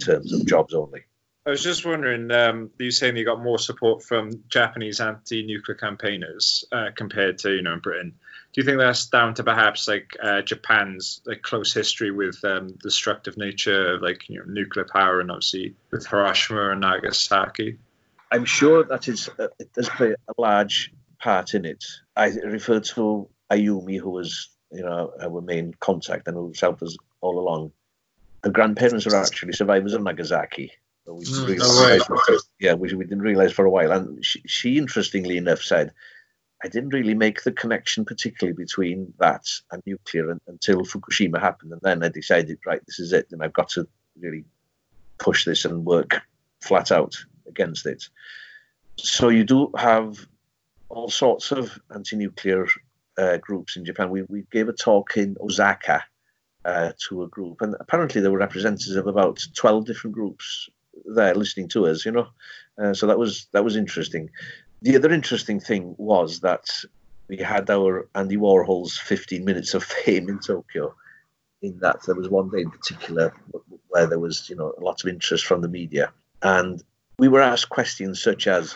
terms of jobs only. I was just wondering, um, you saying you got more support from Japanese anti-nuclear campaigners uh, compared to, you know, in Britain. Do you think that's down to perhaps like uh, Japan's like close history with um, destructive nature like you know nuclear power and obviously with Hiroshima and Nagasaki? I'm sure that is uh, it does play a large part in it. I refer to Ayumi, who was you know, our main contact and who's helped us all along. Her grandparents are actually survivors of Nagasaki. So we mm, realized, right. Yeah, we, we didn't realize for a while. And she, she, interestingly enough, said, I didn't really make the connection particularly between that and nuclear and, until Fukushima happened. And then I decided, right, this is it. And I've got to really push this and work flat out against it. So you do have all sorts of anti-nuclear uh, groups in Japan. We, we gave a talk in Osaka uh, to a group, and apparently there were representatives of about 12 different groups there listening to us, you know. Uh, so that was that was interesting. The other interesting thing was that we had our Andy Warhol's 15 minutes of <laughs> fame in Tokyo. In that there was one day in particular where there was, you know, a lot of interest from the media, and we were asked questions such as,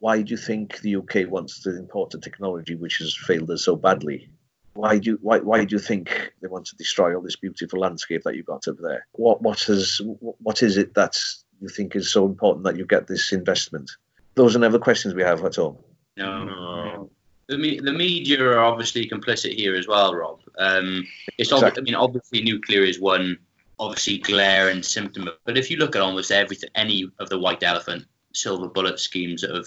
why do you think the UK wants to import a technology which has failed us so badly? Why do you, why, why do you think they want to destroy all this beautiful landscape that you've got up there? What what is what is it that you think is so important that you get this investment? Those are never questions we have at all. No. No. The, me- the media are obviously complicit here as well, Rob. Um, it's ob- Exactly. I mean, obviously, nuclear is one obviously glaring symptom. But if you look at almost everything, any of the white elephant silver bullet schemes that have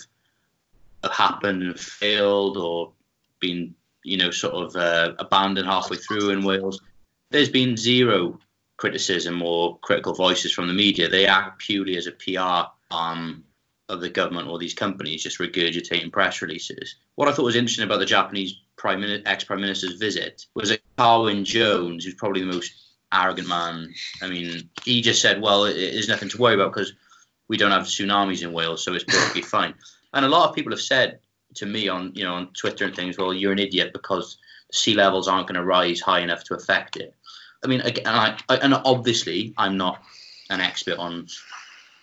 have happened and failed or been, you know, sort of uh, abandoned halfway through in Wales, there's been zero criticism or critical voices from the media. They act purely as a PR arm of the government or these companies, just regurgitating press releases. What I thought was interesting about the Japanese prime Mini- ex-prime minister's visit was that Carwyn Jones, who's probably the most arrogant man. I mean, he just said, "Well, it, there's nothing to worry about because we don't have tsunamis in Wales, so it's perfectly fine." And a lot of people have said to me on, you know, on Twitter and things, "Well, you're an idiot because sea levels aren't going to rise high enough to affect it." I mean, again, and, I, I, and obviously, I'm not an expert on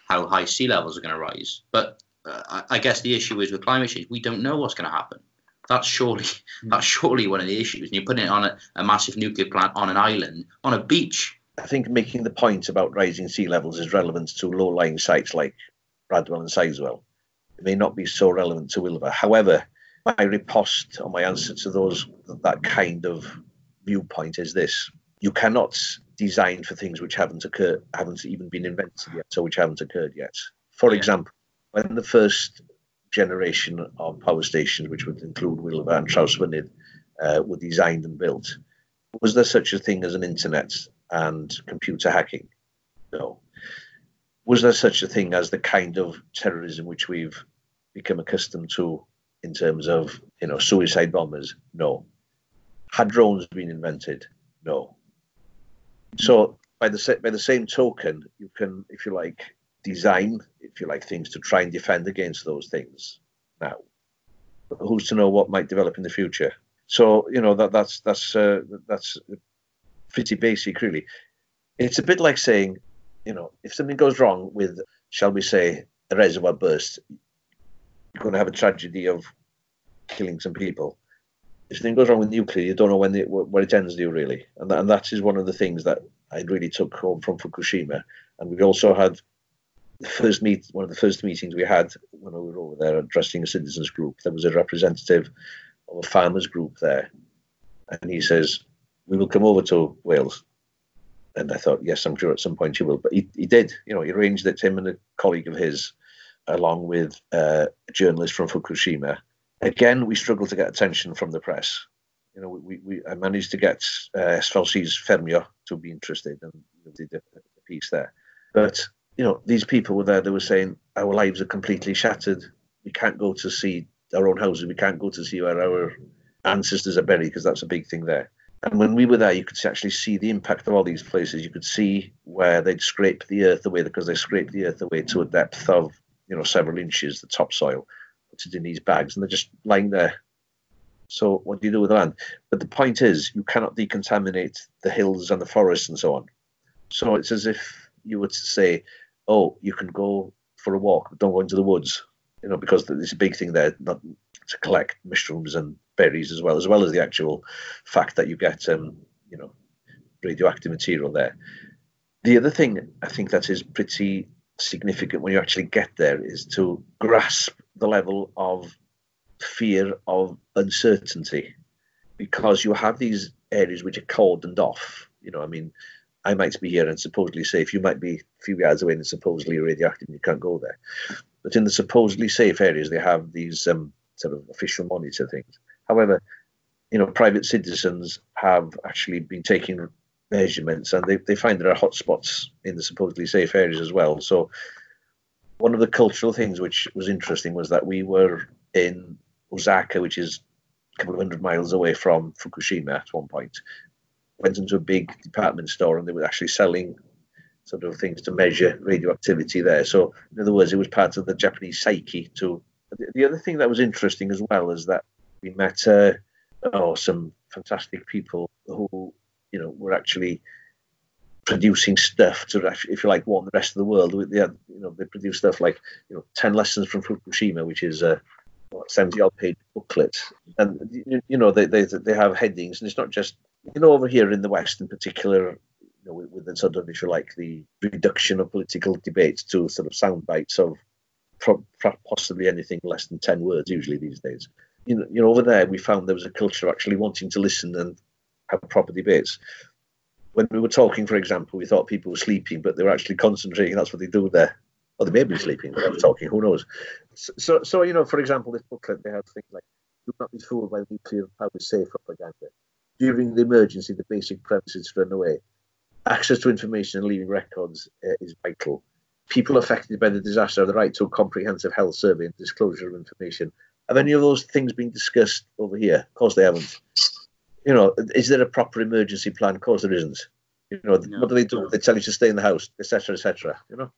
how high sea levels are going to rise, but uh, I, I guess the issue is with climate change, we don't know what's going to happen. That's surely that's surely one of the issues. And you're putting it on a, a massive nuclear plant on an island on a beach. I think making the point about rising sea levels is relevant to low-lying sites like Bradwell and Sizewell. It may not be so relevant to Wylfa. However, my riposte or my answer to those that kind of viewpoint is this: you cannot design for things which haven't occurred, haven't even been invented yet, so which haven't occurred yet. For example, when the first generation of power stations, which would include Wylfa and Trawsfynydd, uh, were designed and built, was there such a thing as an internet and computer hacking? No. Was there such a thing as the kind of terrorism which we've become accustomed to in terms of you know suicide bombers? No. Had drones been invented? No. So by the by the same token, you can, if you like, design, if you like, things to try and defend against those things now. But who's to know what might develop in the future? So you know that that's that's uh, that's pretty basic, really. It's a bit like saying, you know, if something goes wrong with, shall we say, a reservoir burst, you're going to have a tragedy of killing some people. If something goes wrong with nuclear, you don't know when it, where it ends, do you really? And that, and that is one of the things that I really took home from Fukushima. And we also had the first meet, one of the first meetings we had when we were over there addressing a citizens group. There was a representative of a farmers group there, and he says, "We will come over to Wales." And I thought, yes, I'm sure at some point you will. But he, he did. You know, he arranged it. Him and a colleague of his, along with uh, a journalist from Fukushima. Again, we struggled to get attention from the press. You know, we, we I managed to get uh, S4C's Ffermio to be interested and did a piece there. But you know, these people were there. They were saying our lives are completely shattered. We can't go to see our own houses. We can't go to see where our ancestors are buried because that's a big thing there. And when we were there, you could actually see the impact of all these places. You could see where they'd scrape the earth away because they scraped the earth away to a depth of, you know, several inches, the topsoil, put it in these bags, and they're just lying there. So what do you do with the land? But the point is, you cannot decontaminate the hills and the forests and so on. So it's as if you were to say, oh, you can go for a walk, but don't go into the woods, you know, because there's a big thing there, not to collect mushrooms and berries as well, as well as the actual fact that you get, um, you know, radioactive material there. The other thing I think that is pretty significant when you actually get there is to grasp the level of fear of uncertainty because you have these areas which are cordoned off. You know, I mean, I might be here and supposedly safe. You might be a few yards away and supposedly radioactive and you can't go there. But in the supposedly safe areas, they have these um, sort of official monitor things. However, you know, private citizens have actually been taking measurements and they, they find there are hotspots in the supposedly safe areas as well. So one of the cultural things which was interesting was that we were in Osaka, which is a couple of hundred miles away from Fukushima at one point. Went into a big department store and they were actually selling sort of things to measure radioactivity there. So in other words, it was part of the Japanese psyche to. The other thing that was interesting as well is that we met uh, oh, some fantastic people who you know were actually producing stuff to if you like, warn the rest of the world. They had, you know, they produce stuff like you know, ten lessons from Fukushima, which is a seventy odd page booklet, and you, know they, they they have headings, and it's not just you know over here in the West in particular. you know, with, with the sort of, if you like, the reduction of political debate to sort of sound bites of possibly anything less than 10 words usually these days. You know, you know, over there we found there was a culture of actually wanting to listen and have proper debates. When we were talking, for example, we thought people were sleeping, but they were actually concentrating. That's what they do there. Or they may be sleeping, but they were talking, who knows. So, so, you know, for example, this booklet, they have things like, do not be fooled by nuclear power safe propaganda. During the emergency, the basic premises run away. Access to information and leaving records uh, is vital people affected by the disaster have the right to a comprehensive health survey and disclosure of information. Have any of those things been discussed over here? Of course they haven't. You know, is there a proper emergency plan? Of course there isn't. You know, no. what do they do? They tell you to stay in the house, etc., etc. You know.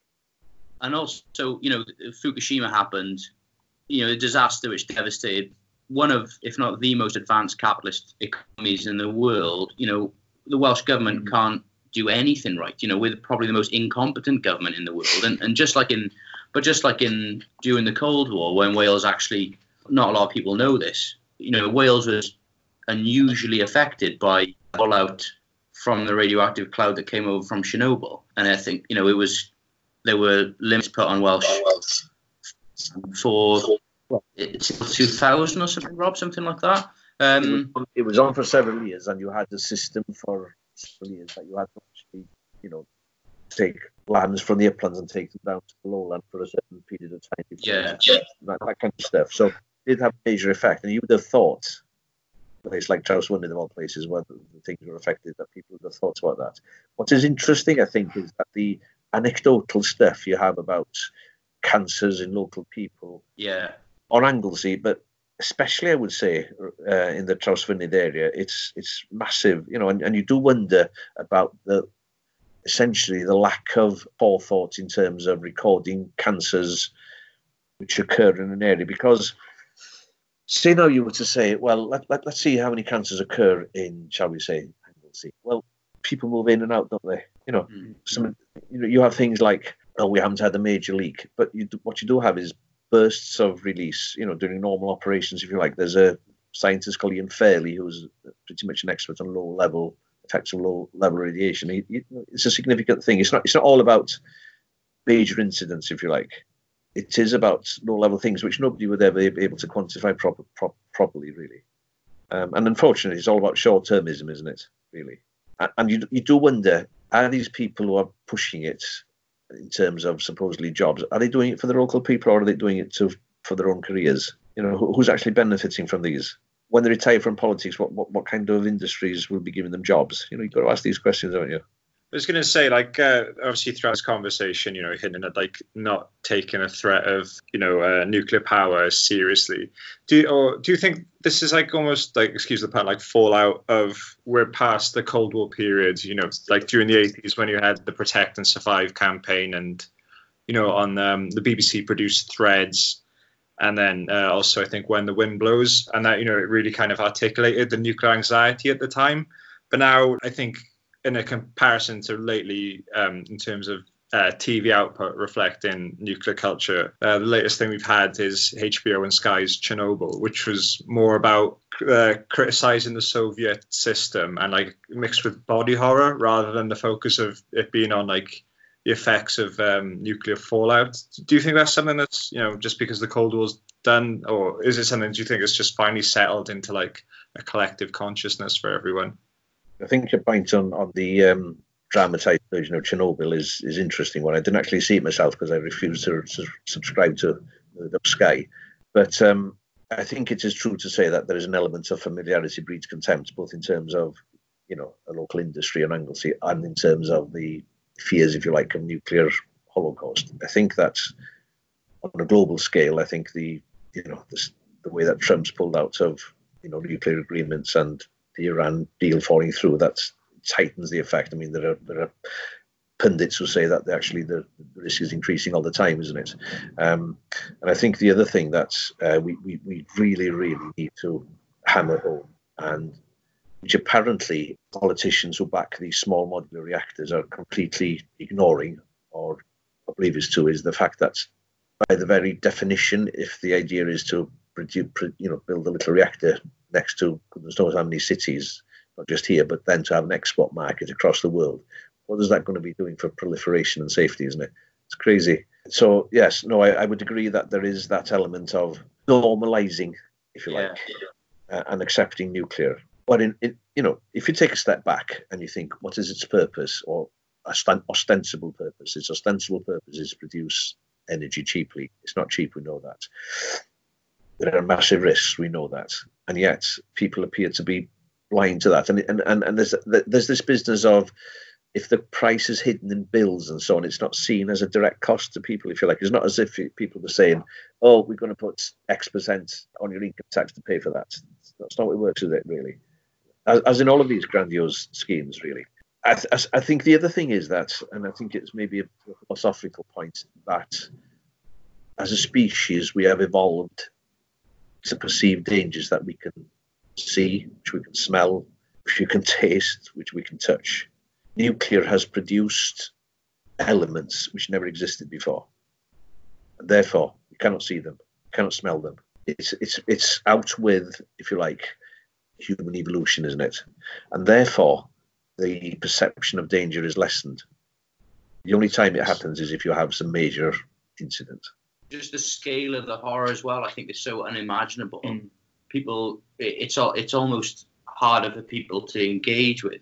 And also, you know, Fukushima happened. You know, a disaster which devastated one of, if not the most advanced capitalist economies in the world. You know, the Welsh government mm-hmm. can't do anything right. You know, we're probably the most incompetent government in the world, and and just like in, but just like in during the Cold War, when Wales actually, not a lot of people know this. You know, Wales was unusually affected by fallout from the radioactive cloud that came over from Chernobyl, and I think you know it was there were limits put on Welsh for 2000 or something, Rob, something like that. Um, it was on for several years, and you had the system for several years that you had to actually, you know, take lands from the uplands and take them down to the lowland for a certain period of time. Yeah. That, that, kind of stuff. So did have a major effect. And you would have thought, place like Trawsfynydd of all places where the, the things were affected, that people would have thought about that. What is interesting, I think, is that the anecdotal stuff you have about cancers in local people yeah. on Anglesey, but especially I would say uh, in the Trawsfynydd area, it's it's massive, you know, and, and you do wonder about the essentially the lack of forethought in terms of recording cancers which occur in an area because say now you were to say, well, let, let, let's see how many cancers occur in, shall we say, Anglesey. Well, people move in and out, don't they? You know, mm-hmm. some, you know, you have things like, oh, we haven't had a major leak, but you, what you do have is bursts of release, you know, during normal operations, if you like. There's a scientist called Ian Fairlie who's pretty much an expert on low level effects of low level radiation. He, he, it's a significant thing. It's not. It's not all about major incidents, if you like. It is about low level things which nobody would ever be able to quantify proper, pro- properly, really. Um, and unfortunately, it's all about short termism, isn't it? Really. And, you, you do wonder: Are these people who are pushing it in terms of supposedly jobs, are they doing it for the local people or are they doing it to for their own careers? You know, who's actually benefiting from these? When they retire from politics, what, what, what kind of industries will be giving them jobs? You know, you've got to ask these questions, haven't you? I was going to say, like, uh, obviously throughout this conversation, you know, hinting at like not taking a threat of, you know, uh, nuclear power seriously. Do you, or do you think this is like almost like, excuse the pun, like fallout of we're past the Cold War period? You know, like during the 80s when you had the Protect and Survive campaign, and you know, on um, the BBC produced Threads, and then uh, also I think when the wind blows, and that you know it really kind of articulated the nuclear anxiety at the time. But now I think in a comparison to lately um, in terms of uh, TV output reflecting nuclear culture. Uh, the latest thing we've had is HBO and Sky's Chernobyl, which was more about uh, criticizing the Soviet system and like mixed with body horror rather than the focus of it being on like the effects of um, nuclear fallout. Do you think that's something that's you know just because the Cold War's done, or is it something do you think it's just finally settled into like a collective consciousness for everyone? I think your point on on the um, dramatized version of Chernobyl is is interesting one. I didn't actually see it myself because I refused to, to, subscribe to the Sky, but um, I think it is true to say that there is an element of familiarity breeds contempt, both in terms of you know a local industry and Anglesey, and in terms of the fears, if you like, of nuclear holocaust. I think that on a global scale, I think the you know the way that Trump's pulled out of you know nuclear agreements and the Iran deal falling through, that tightens the effect. I mean, there are there are pundits who say that actually the, risk is increasing all the time, isn't it? Um, and I think the other thing that uh, we, we we really really need to hammer home and which apparently politicians who back these small modular reactors are completely ignoring or oblivious to is the fact that by the very definition, if the idea is to produce, you know, build a little reactor next to goodness knows how many cities, not just here, but then to have an export market across the world, what is that going to be doing for proliferation and safety, isn't it? It's crazy. So yes, no, I, I would agree that there is that element of normalizing, if you like, uh, and accepting nuclear. But in, in, you know, if you take a step back and you think, what is its purpose or ostensible purpose? Its ostensible purpose is to produce energy cheaply. It's not cheap, we know that. There are massive risks, we know that, and yet people appear to be blind to that. And and and, and there's there's this business of if the price is hidden in bills and so on, it's not seen as a direct cost to people, if you like. It's not as if people were saying, oh, we're going to put X percent on your income tax to pay for that. That's not what it works, is it, really? As, as in all of these grandiose schemes, really. I, I, I, think the other thing is that, and I think it's maybe a philosophical point, that as a species, we have evolved to perceive dangers that we can see, which we can smell, which we can taste, which we can touch nuclear has produced elements which never existed before. And therefore, you cannot see them, cannot smell them. It's it's it's out with, if you like, human evolution, isn't it? And therefore, the perception of danger is lessened. The only time it happens is if you have some major incident. Just the scale of the horror as well, I think, is so unimaginable. Mm. People, it's all, it's almost harder for people to engage with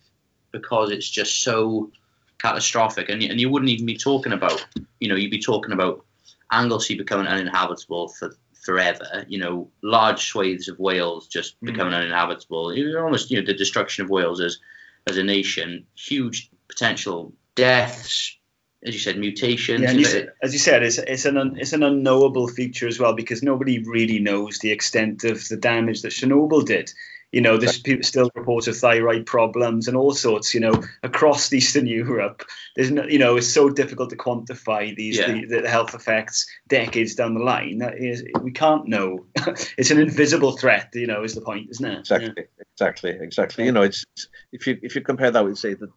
because it's just so catastrophic. And, and you wouldn't even be talking about, you know, you'd be talking about Anglesey becoming uninhabitable for forever. You know, large swathes of Wales just mm. becoming uninhabitable. You're almost, you know, the destruction of Wales as as a nation, huge potential deaths. As you said, mutations. Yeah, you as you said, it's, it's an it's an unknowable feature as well because nobody really knows the extent of the damage that Chernobyl did. You know, there's people still reports of thyroid problems and all sorts. You know, across <laughs> Eastern Europe, there's no, you know, it's so difficult to quantify these yeah. the, the, health effects decades down the line. That is, we can't know. <laughs> it's an invisible threat. You know, is the point, isn't it? Exactly, yeah. exactly, exactly. You know, it's, it's if you if you compare that with say the,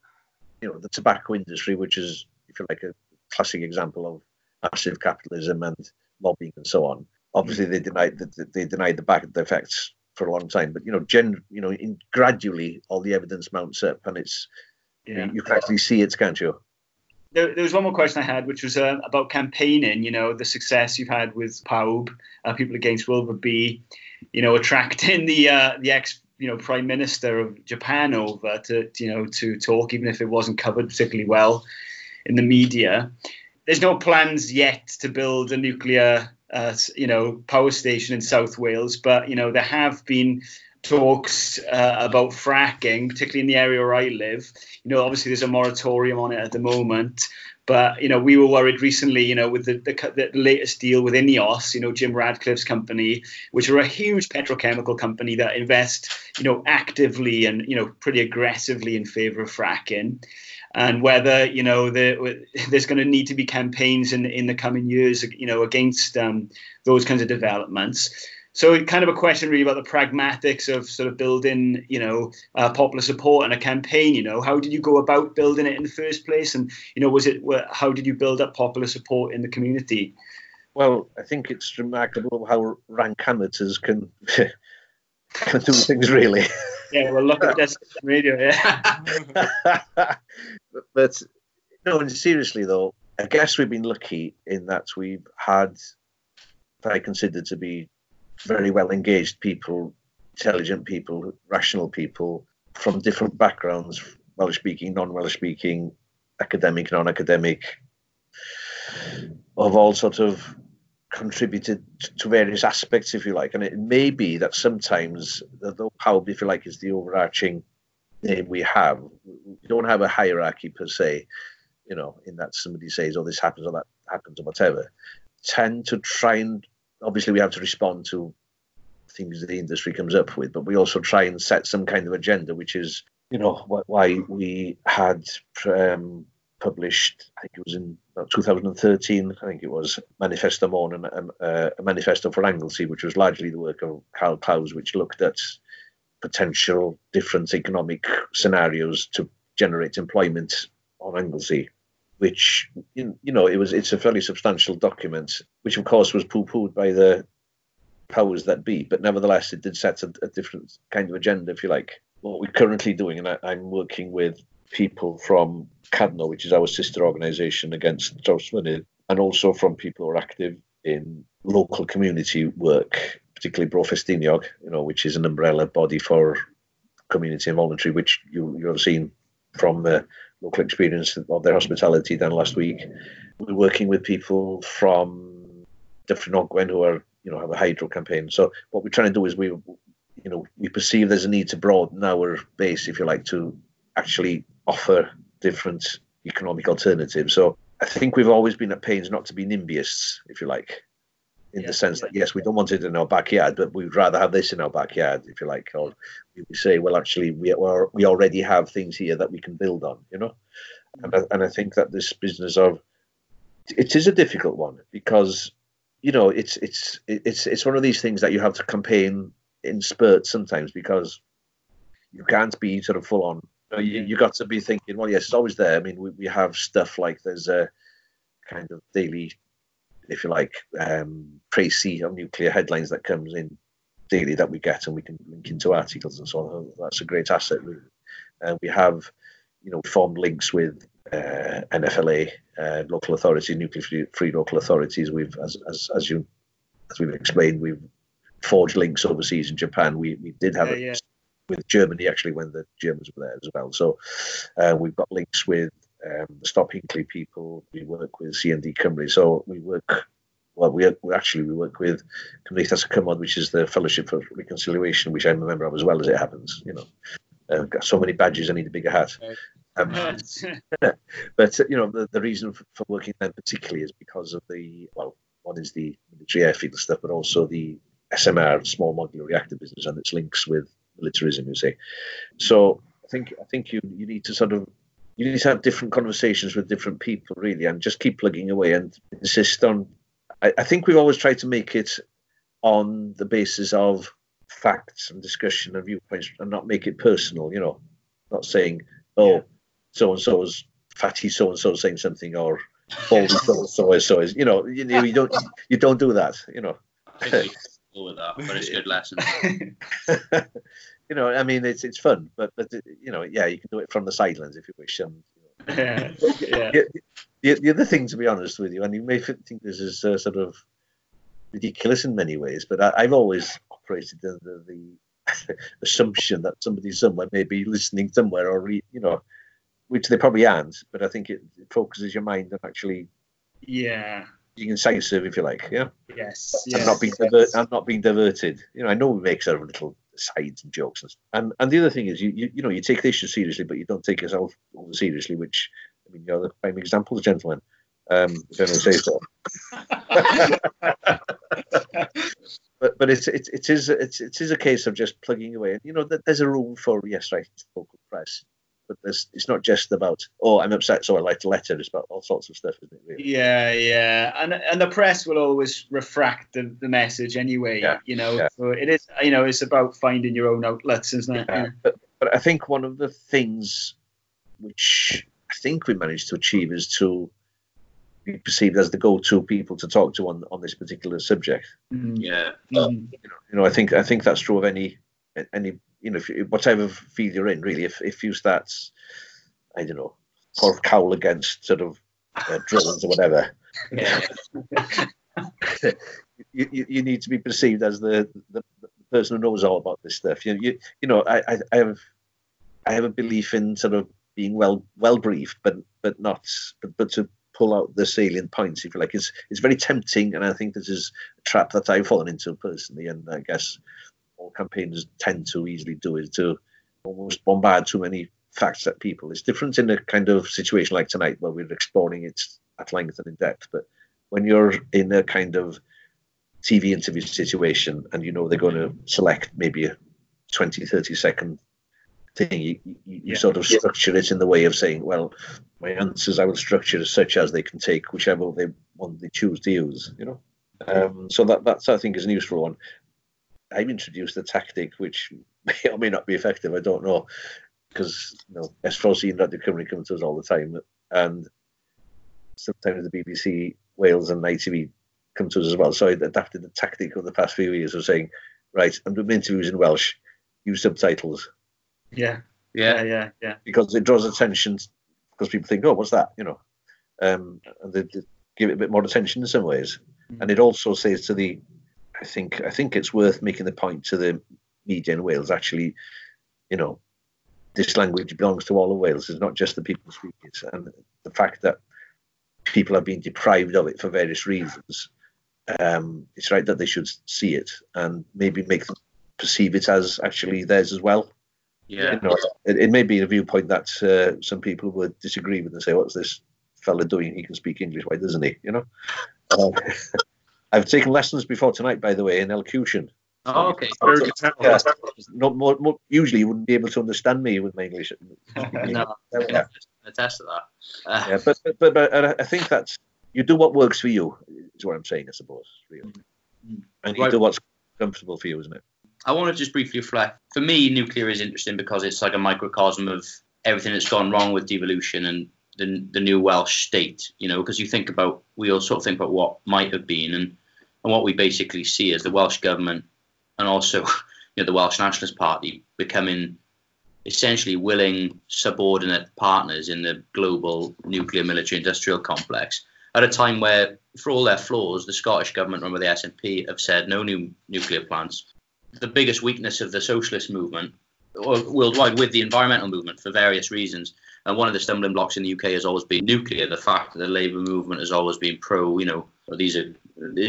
you know, the tobacco industry, which is if you like a classic example of massive capitalism and lobbying and so on. Obviously, they denied the, they denied the back the effects for a long time. But you know, gen, you know, in, gradually all the evidence mounts up, and it's yeah. you, you can actually see it, can't you? There, there, was one more question I had, which was uh, about campaigning. You know, the success you've had with PAWB, uh, People Against Wylfa B. You know, attracting the uh, the ex you know prime minister of Japan over to you know to talk, even if it wasn't covered particularly well in the media. There's no plans yet to build a nuclear uh, you know, power station in South Wales, but you know there have been talks uh, about fracking, particularly in the area where I live. You know, obviously there's a moratorium on it at the moment, but you know we were worried recently, you know, with the, the, the latest deal with INEOS, you know, Jim Ratcliffe's company, which are a huge petrochemical company that invest, you know, actively and you know pretty aggressively in favour of fracking and whether you know the, there's going to need to be campaigns in in the coming years, you know, against um, those kinds of developments. So, kind of a question really about the pragmatics of sort of building, you know, uh, popular support and a campaign. You know, how did you go about building it in the first place, and you know, was it how did you build up popular support in the community? Well, I think it's remarkable how rank amateurs can <laughs> can do things really. Yeah, well, look at <laughs> this radio. Yeah. <laughs> but no, and seriously though, I guess we've been lucky in that we've had I consider to be very well engaged people, intelligent people, rational people from different backgrounds, Welsh speaking, non Welsh speaking, academic, non academic, of all sort of contributed to various aspects, if you like. And it may be that sometimes, the power, if you like, is the overarching name we have, we don't have a hierarchy per se, you know, in that somebody says, oh, this happens or that happens or whatever. Tend to try and, obviously, we have to respond to things the industry comes up with, but we also try and set some kind of agenda, which is, you know, why we had um, published, I think it was in 2013, I think it was, Manifesto Môn and um, uh, a manifesto for Anglesey, which was largely the work of Carl Clowes, which looked at potential different economic scenarios to generate employment on Anglesey. Which you know, it was it's a fairly substantial document, which of course was poo-pooed by the powers that be, but nevertheless it did set a, a different kind of agenda, if you like. What we're currently doing, and I, I'm working with people from Cadno, which is our sister organisation against Trawsfynydd, and also from people who are active in local community work, particularly Bro Ffestiniog, you know, which is an umbrella body for community and voluntary, which you you have seen from the local experience of their hospitality done last week. We're working with people from Dyffryn Ogwen who are, you know, have a hydro campaign. So what we're trying to do is we, you know, we perceive there's a need to broaden our base, if you like, to actually offer different economic alternatives. So I think we've always been at pains not to be NIMBYists, if you like, in Yeah, the sense yeah. that yes, we don't want it in our backyard, but we'd rather have this in our backyard, if you like. Or we say, well, actually, we are, we already have things here that we can build on, you know. Mm. And I, and I think that this business of it is a difficult one because you know it's it's it's it's one of these things that you have to campaign in spurts sometimes because you can't be sort of full on. You, you got to be thinking, well, yes, it's always there. I mean, we, we have stuff like there's a kind of daily, if you like, um, précis of nuclear headlines that comes in daily that we get and we can link into articles and so on. That's a great asset, really. And we have, you know, formed links with uh, NFLA, uh, local authorities, nuclear free, free local authorities. We've, as, as, as you, as we've explained, we've forged links overseas in Japan. We, we did have Yeah, it yeah. with Germany actually when the Germans were there as well. So uh, we've got links with um, the Stop Hinkley people. We work with CND Cymru. So we work. Well, we, we actually we work with Cymdeithas Cymod, which is the Fellowship for Reconciliation, which I'm a member of as well as it happens. You know, I've got so many badges, I need a bigger hat. Um, <laughs> but you know, the, the reason for, for working then particularly is because of the well, one is the military airfield stuff, but also the SMR, small modular reactor business, and its links with militarism. You say, so I think I think you you need to sort of you need to have different conversations with different people really, and just keep plugging away and insist on. I, I think we've always tried to make it on the basis of facts and discussion and viewpoints, and not make it personal. You know, not saying oh Yeah. so and so is fatty so and so saying something or baldy so and so is so is you know you, know, you don't you don't do that you know I think we cool with that, but it's good <laughs> lesson. <laughs> you know I mean it's it's fun but but you know yeah you can do it from the sidelines if you wish and you know. <laughs> yeah, yeah. the, the, the other thing to be honest with you and you may think this is uh, sort of ridiculous in many ways but I, I've always operated under the <laughs> assumption that somebody somewhere may be listening somewhere or re, you know which they probably aren't but I think it, it focuses your mind on actually yeah. You can being incisive if you like yeah Yes. and yes. not being diver- and not being diverted. You know, I know we make sort of little sides and jokes, and and, and the other thing is you, you you know you take the issue seriously, but you don't take yourself seriously. Which I mean, you're the prime examples, gentlemen. Um, if say so. <laughs> but but it's it, it is it's it is a case of just plugging away. You know, that there's a room for yes, right, local press. But there's, it's not just about oh I'm upset so I write a letter. It's about all sorts of stuff, isn't it? Really? Yeah, yeah, and and the press will always refract the, the message anyway. Yeah, You know, yeah. so it is. You know, it's about finding your own outlets, isn't it? Uh, but, but I think one of the things which I think we managed to achieve is to be perceived as the go-to people to talk to on, on this particular subject. Mm, Yeah. mm, You know, I think I think that's true of any any you know if you, whatever field you're in really. If if you start, I don't know, or cowl against sort of uh, drones or whatever, Yeah. <laughs> you, you, you need to be perceived as the, the, the person who knows all about this stuff. You, you, you know, I, I, I have I have a belief in sort of being well well briefed, but but not but, but to pull out the salient points, if you like. It's it's very tempting, and I think this is a trap that I've fallen into personally, and I guess all campaigners tend to easily do is to almost bombard too many facts at people. It's different in a kind of situation like tonight where we're exploring it at length and in depth, but when you're in a kind of TV interview situation and you know they're going to select maybe a 20, 30 second thing, you, you, you Yeah. sort of structure it in the way of saying, well, my answers I will structure such as they can take whichever they one they choose to use, you know. Um, so that that's I think is an useful one. I've introduced a tactic which <laughs> may or may not be effective. I don't know because you know S4C and Radio Cymru come to us all the time, and sometimes the BBC Wales and ITV come to us as well. So I adapted the tactic of the past few years of saying, right, I'm doing interviews in Welsh, use subtitles. yeah. Yeah. yeah, yeah, yeah. because it draws attention because people think, oh, what's that? You know, um, and they, they give it a bit more attention in some ways. And it also says to the, I think I think it's worth making the point to the media in Wales. Actually, you know, this language belongs to all of Wales. It's not just the people who speak it, and the fact that people have been deprived of it for various reasons. Um, it's right that they should see it and maybe make them perceive it as actually theirs as well. Yeah. You know, it, it may be a viewpoint that uh, some people would disagree with and say, "What's this fella doing? He can speak English. Why doesn't he?" You know. Uh, <laughs> <laughs> I've taken lessons before tonight, by the way, in elocution. Oh, okay. Very good tell. Yeah. Not more, more, usually, you wouldn't be able to understand me with my English. <laughs> no, There we are. attest to that. Uh, Yeah, but but but, but I- I think that you do what works for you is what I'm saying, I suppose. Really. Mm. And you Right. do what's comfortable for you, isn't it? I want to just briefly reflect. For me, nuclear is interesting because it's like a microcosm of everything that's gone wrong with devolution and the, the new Welsh state. You know, because you think about, we all sort of think about what might have been, and, and what we basically see is the Welsh government and also, <laughs> you know, the Welsh Nationalist Party becoming essentially willing subordinate partners in the global nuclear military industrial complex at a time where, for all their flaws, the Scottish government, run by the SNP, have said no new nuclear plants the biggest weakness of the socialist movement worldwide with the environmental movement for various reasons. And one of the stumbling blocks in the UK has always been nuclear. The fact that the Labour movement has always been pro, you know, these are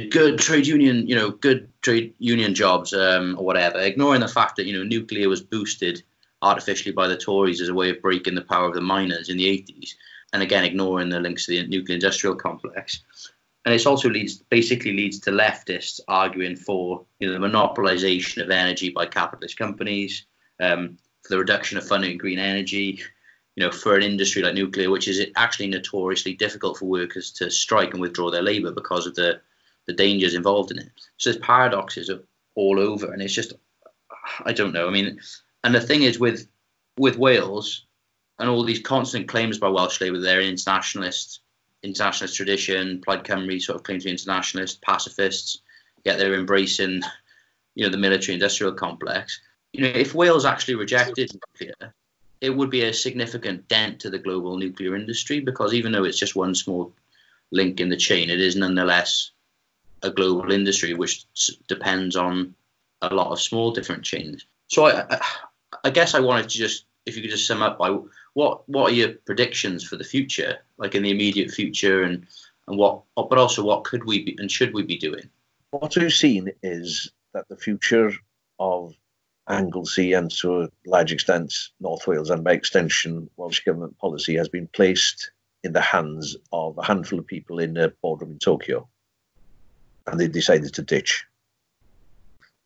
good trade union, you know, good trade union jobs um, or whatever, ignoring the fact that, you know, nuclear was boosted artificially by the Tories as a way of breaking the power of the miners in the 80s. And again, ignoring the links to the nuclear industrial complex and it also leads basically leads to leftists arguing for you know the monopolization of energy by capitalist companies, um, for the reduction of funding in green energy, you know, for an industry like nuclear, which is actually notoriously difficult for workers to strike and withdraw their labour because of the the dangers involved in it. So there's paradoxes all over, and it's just I don't know. I mean, and the thing is with with Wales and all these constant claims by Welsh Labour, they're internationalists internationalist tradition. Plaid Cymru sort of claim to be internationalist, pacifists, yet they're embracing, you know, the military-industrial complex. You know, if Wales actually rejected nuclear, it would be a significant dent to the global nuclear industry because even though it's just one small link in the chain, it is nonetheless a global industry which depends on a lot of small different chains. So I, I, guess I wanted to just, if you could just sum up by what what are your predictions for the future, like in the immediate future, and and what, but also what could we be and should we be doing? What we've seen is that the future of Anglesey and to a large extent North Wales and by extension Welsh Government policy has been placed in the hands of a handful of people in a boardroom in Tokyo. And they decided to ditch,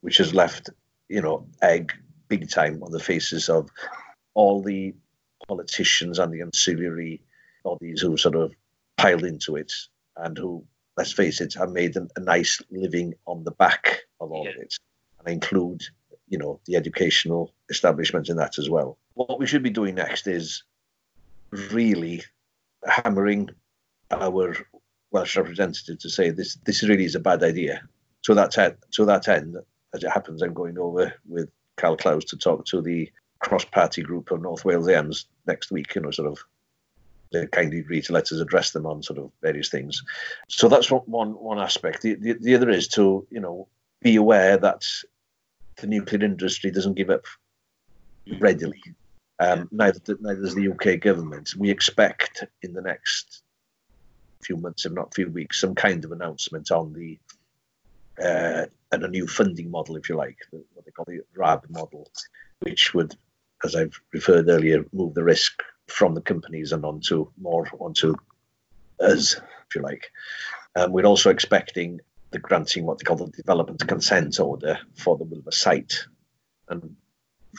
which has left, you know, egg big time on the faces of all the politicians and the ancillary bodies who sort of piled into it and who, let's face it, have made a nice living on the back of all of it. And I include, you know, the educational establishment in that as well. What we should be doing next is really hammering our Welsh representative to say this this really is a bad idea. To that end, to that end, as it happens, I'm going over with Carl Clowes to talk to the cross-party group of North Wales AMs next week. You know, sort of they kindly agreed to let us address them on sort of various things. So that's one one, one aspect. The, the the other is to you know be aware that the nuclear industry doesn't give up readily. Um, neither neither does the UK government. We expect in the next few months, if not few weeks, some kind of announcement on the uh, and a new funding model, if you like, what they call the RAB model, which would, as I've referred earlier, move the risk from the companies and onto more onto us, if you like. Um, we're also expecting the granting what they call the development consent order for the Wylfa site, and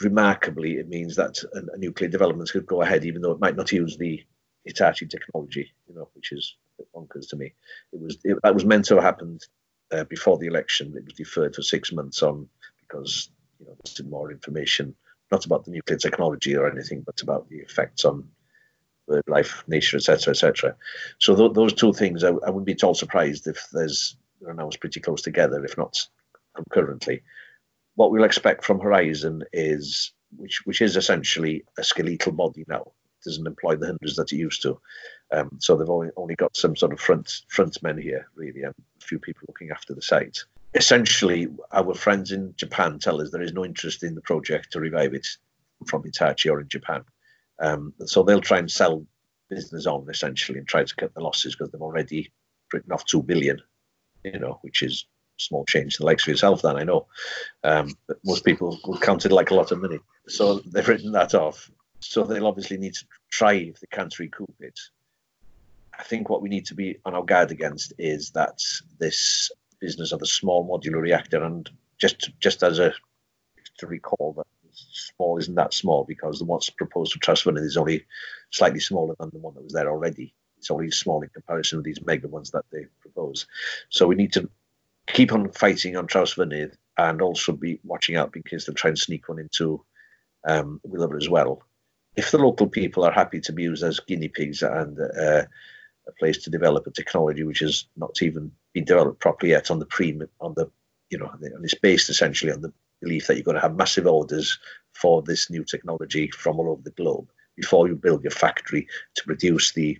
remarkably, it means that a, a nuclear development could go ahead, even though it might not use the Hitachi technology, you know, which is bit bonkers to me. It was it, that was meant to have happened uh, before the election. It was deferred for six months on because you know there's more information, not about the nuclear technology or anything, but about the effects on life, nature, etc., etc. So th- those two things, I, I wouldn't be at all surprised if there's they're announced pretty close together, if not concurrently. What we'll expect from Horizon is which which is essentially a skeletal body now. It doesn't employ the hundreds that it used to. Um, so they've only, only got some sort of front front men here, really, and a few people looking after the site. Essentially, our friends in Japan tell us there is no interest in the project to revive it from Hitachi or in Japan. Um, so they'll try and sell business on essentially and try to cut the losses because they've already written off two billion, you know, which is small change to the likes of yourself. Then I know, um, but most people would count it like a lot of money. So they've written that off. So they'll obviously need to try if they can't recoup it. I think what we need to be on our guard against is that this business of the small modular reactor, and just just as a to recall that small isn't that small because the one's proposed for Trawsfynydd is only slightly smaller than the one that was there already. It's only small in comparison with these mega ones that they propose. So we need to keep on fighting on Trawsfynydd and also be watching out because they'll try and sneak one into um, Wylfa as well. If the local people are happy to be used as guinea pigs and uh, a place to develop a technology which has not even been developed properly yet on the pre on the you know and it's based essentially on the belief that you're going to have massive orders for this new technology from all over the globe before you build your factory to produce the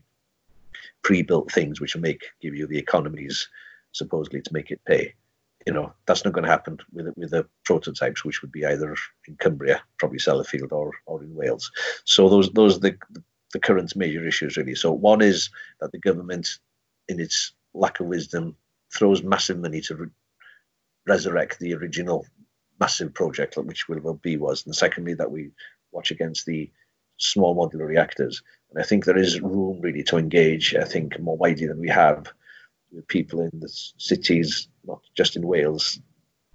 pre-built things which make give you the economies supposedly to make it pay. You know that's not going to happen with with the prototypes, which would be either in Cumbria, probably Sellafield, or or in Wales. So those those are the the current major issues really. So one is that the government, in its lack of wisdom, throws massive money to re- resurrect the original massive project which Wylfa B was, and secondly that we watch against the small modular reactors. And I think there is room really to engage. I think more widely than we have with people in the cities, not just in Wales,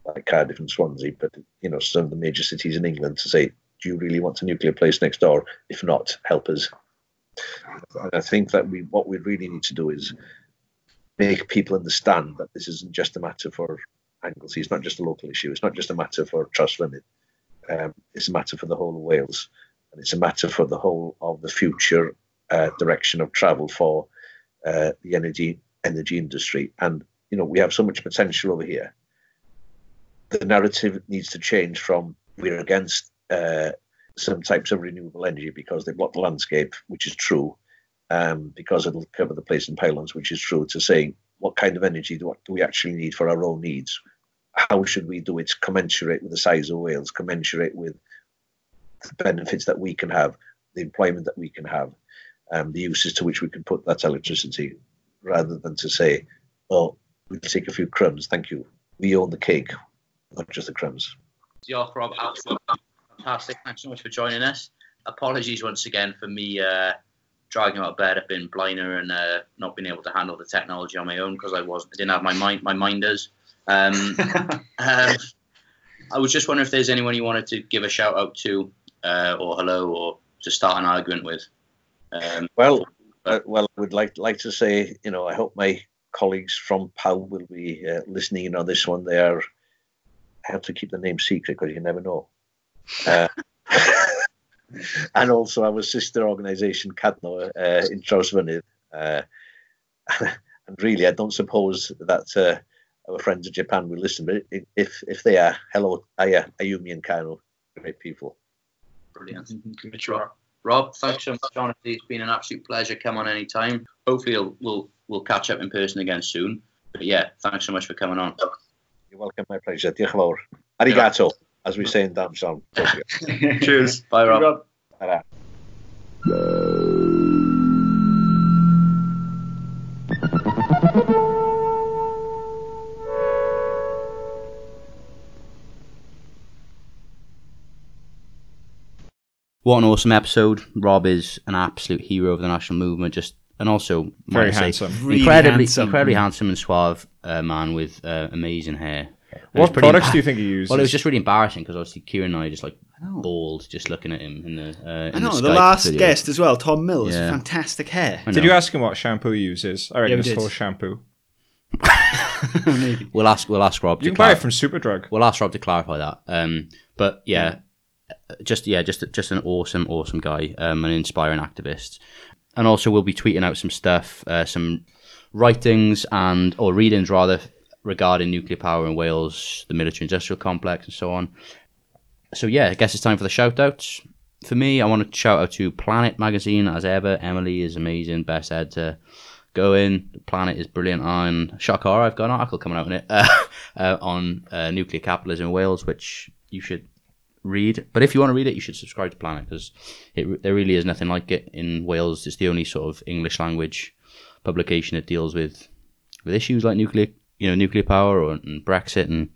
like Cardiff and Swansea, but you know some of the major cities in England to say, do you really want a nuclear place next door? If not, help us. And I think that we what we really need to do is make people understand that this isn't just a matter for Anglesey. It's not just a local issue. It's not just a matter for Trawsfynydd. Um, it's a matter for the whole of Wales, and it's a matter for the whole of the future uh, direction of travel for uh, the energy energy industry. And you know we have so much potential over here. The narrative needs to change from we're against uh, some types of renewable energy because they block the landscape, which is true, um, because it'll cover the place in pylons, which is true, to saying what kind of energy do, do we actually need for our own needs? How should we do it commensurate with the size of Wales, commensurate with the benefits that we can have, the employment that we can have, um, the uses to which we can put that electricity, rather than to say, oh, we'll take a few crumbs, thank you. We own the cake, not just the crumbs. Rob. Fantastic. Thanks so much for joining us. Apologies once again for me uh, dragging out of bed. I've been blinder and uh, not being able to handle the technology on my own because I was I didn't have my mind my minders. Um, <laughs> um, I was just wondering if there's anyone you wanted to give a shout out to, uh, or hello, or to start an argument with. Um, well, uh, well, I would like like to say, you know, I hope my colleagues from PAWB will be uh, listening in on this one. They are. I have to keep the name secret because you never know. Uh, <laughs> and also our sister organisation, Cadno, uh, in Trawsfynydd. Uh, <laughs> and really, I don't suppose that uh, our friends in Japan will listen, but if if they are, hello, Aya, Ayumi and Kano, great people. Brilliant. Sure. Rob, thanks so much, honestly. It's been an absolute pleasure. Come on anytime. Hopefully, we'll, we'll, we'll catch up in person again soon. But yeah, thanks so much for coming on. You're welcome. My pleasure. Diolch yn fawr. Arigato, as we say in Damson. <laughs> Cheers. Bye, Rob. Rob. What an awesome episode. Rob is an absolute hero of the national movement. Just and also Very might I say, handsome. Really incredibly, handsome. incredibly handsome and suave uh, man with uh, amazing hair. And it was What pretty products embar- do you think he uses? Well, it was just really embarrassing because obviously Kieran and I just like bawled just looking at him in the. Uh, in I know the, the, Skype last video. guest as well, Tom Mills, Yeah. fantastic hair. I Did you ask him what shampoo he uses? I reckon Yeah, we it's did. horse shampoo. <laughs> Maybe. We'll ask. We'll ask Rob. You to can buy clar- it from Superdrug. We'll ask Rob to clarify that. Um, but yeah, just yeah, just just an awesome, awesome guy, um, an inspiring activist, and also we'll be tweeting out some stuff, uh, some writings and or readings rather regarding nuclear power in Wales, the military-industrial complex, and so on. so yeah, I guess it's time for the shout outs. For me, I want to shout out to Planet Magazine as ever. Emily is amazing, best editor. Go in. Planet is brilliant on Shakar. I've got an article coming out in it uh, <laughs> uh, on uh, nuclear capitalism in Wales, which you should read. But if you want to read it, you should subscribe to Planet because there really is nothing like it in Wales. It's the only sort of English language publication that deals with with issues like nuclear, you know, nuclear power or and Brexit and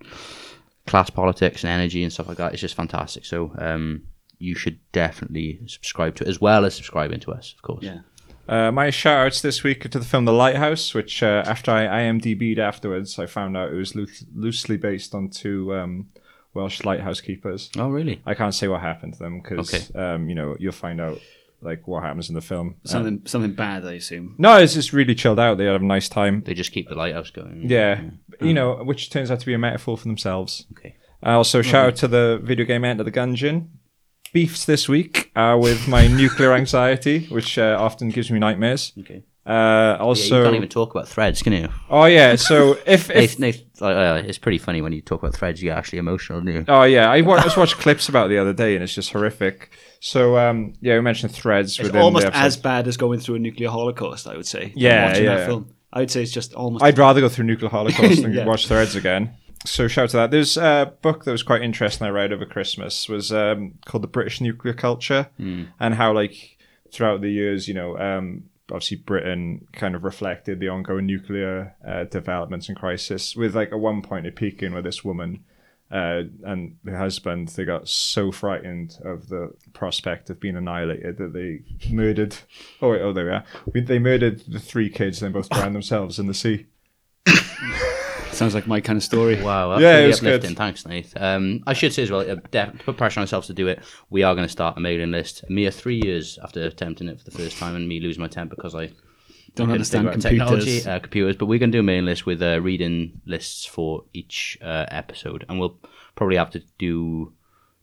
class politics and energy and stuff like that. It's just fantastic. So um, you should definitely subscribe to it as well as subscribing to us, of course. Yeah. Uh, my shout outs this week are to the film The Lighthouse, which uh, after I IMDb'd afterwards, I found out it was loo- loosely based on two um, Welsh lighthouse keepers. Oh, really? I can't say what happened to them because, Okay. um, you know, you'll find out like what happens in the film. Uh, Something something bad, I assume. no, it's just really chilled out. They have a nice time. They just keep the lighthouse going. Yeah, you know, which turns out to be a metaphor for themselves. Okay. I also shout out to the video game Enter the Gungeon. Beefs this week uh, with my <laughs> nuclear anxiety, which uh, often gives me nightmares. Okay. Uh, Yeah, also, you can't even talk about threads, can you? oh yeah. So <laughs> if, if It's, it's, like, uh, it's pretty funny when you talk about threads. You get actually emotional, don't you? oh yeah, I wa- just watched clips about it the other day, and it's just horrific. So um, yeah, we mentioned threads It's almost the as bad as going through a nuclear holocaust, I would say. than Yeah, watching yeah. that film. I would say it's just almost. I'd rather go through nuclear holocaust <laughs> than Yeah. watch threads again. So shout out to that. There's a book that was quite interesting I read over Christmas was um, called The British Nuclear Culture and how like throughout the years, you know, um, obviously Britain kind of reflected the ongoing nuclear uh, developments and crisis with like a one point it peaking with this woman uh, and the husband they got so frightened of the prospect of being annihilated that they murdered oh wait, oh there we are they murdered the three kids and then both drowned themselves in the sea <laughs> Sounds like my kind of story. Wow, that's Yeah, it really was good. Thanks, Nate. Um, I should say as well, uh, to put pressure on ourselves to do it, we are going to start a mailing list. A mere three years after attempting it for the first time and me losing my temper because I Don't couldn't understand computers. technology, uh, computers. But we're going to do a mailing list with uh, reading lists for each uh, episode, and we'll probably have to do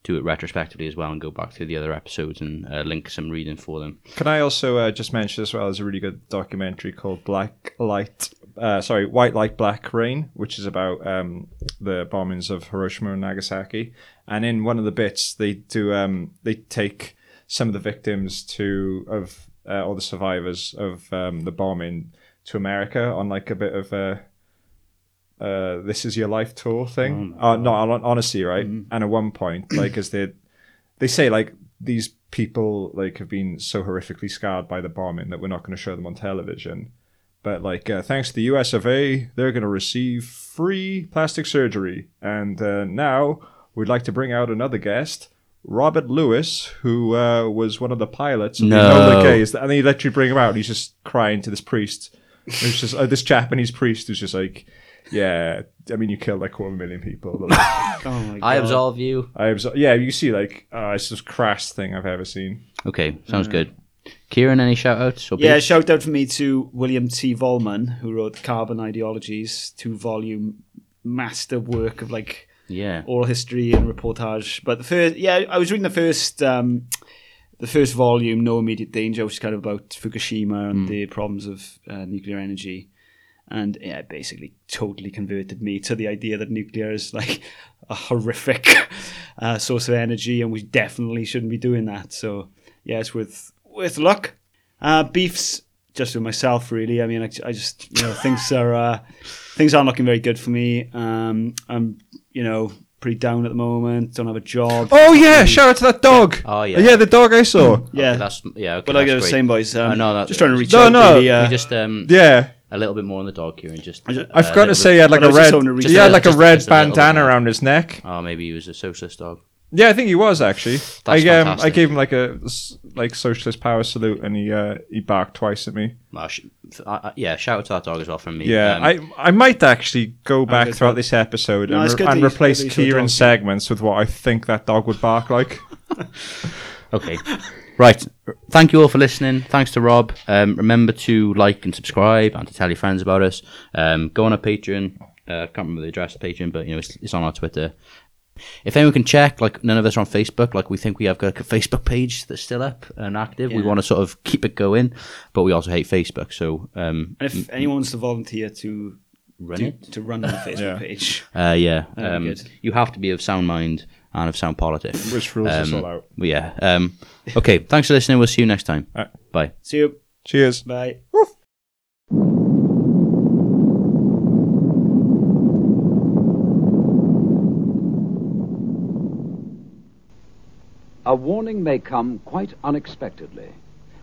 do it retrospectively as well and go back through the other episodes and uh, link some reading for them. Can I also uh, just mention as well? There's a really good documentary called Black Light, uh, sorry, White Light, Black Rain, which is about um, the bombings of Hiroshima and Nagasaki. And in one of the bits, they do um, they take some of the victims to of uh, or the survivors of um, the bombing to America on like a bit of a uh, this is your life tour thing. uh, no, honestly, right? And at one point, like as they they say, like these people like have been so horrifically scarred by the bombing that we're not going to show them on television. But like, uh, thanks to the US of A, they're going to receive free plastic surgery. And uh, now we'd like to bring out another guest. Robert Lewis, who uh, was one of the pilots of No. the Enola Gays, and they literally bring him out. And he's just crying to this priest. It's just uh, this Japanese priest who's just like, yeah, I mean, you killed like quarter a million people. <laughs> Like, Oh my God. I absolve you. I was, yeah, you see, like, uh, it's the crass thing I've ever seen. Okay, sounds good. Kieran, any shout outs? Or Yeah, shout out for me to William T. Vollmann, who wrote Carbon Ideologies, two volume master work of like yeah. oral history and reportage. But the first, yeah, I was reading the first, um, the first volume, No Immediate Danger, which is kind of about Fukushima and the problems of uh, nuclear energy. And yeah, it basically totally converted me to the idea that nuclear is like a horrific <laughs> uh, source of energy, and we definitely shouldn't be doing that. So yeah, it's worth worth luck. Uh, beefs just with myself, really. I mean, I, I just you know things are uh, things aren't looking very good for me. Um, I'm you know pretty down at the moment. Don't have a job. Oh yeah, shout out to that dog. Oh, yeah. yeah, the dog I saw. yeah. Okay, that's yeah. Okay, but like I that's was great. saying, boys, um, I know that- just trying to reach No, out. no, really, uh, we just um Yeah, a little bit more on the dog, here, and Just I ju- I uh, forgot to say he had like But I a was just red. hoping to reach He had out. like a Just- red just a little bit bandana around his neck. Oh, maybe he was a socialist dog. Yeah, I think he was actually. I um, I fantastic. gave him like a s- like socialist power salute, and he uh, he barked twice at me. Well, sh- yeah, shout out to that dog as well from me. Yeah, Um, I I might actually go back good throughout dog. this episode No, and, it's re- good and that he's- replace that he's your Kieran's segments with what I think that dog would bark like. <laughs> <laughs> Okay. Right. Thank you all for listening. Thanks to Rob. Um, remember to like and subscribe and to tell your friends about us. Um, go on our Patreon. Uh, I can't remember the address of Patreon, but you know it's, it's on our Twitter. If anyone can check, like none of us are on Facebook. Like we think we have got a Facebook page that's still up and active. We want to sort of keep it going, but we also hate Facebook. So um, and if anyone wants to volunteer to run do, it. to run the <laughs> Facebook Yeah. page, Uh, yeah, um, you have to be of sound mind and of sound politics. Which rules us Um, all out. Yeah. Um, okay. Thanks for listening. We'll see you next time. All right. Bye. See you. Cheers. Bye. A warning may come quite unexpectedly.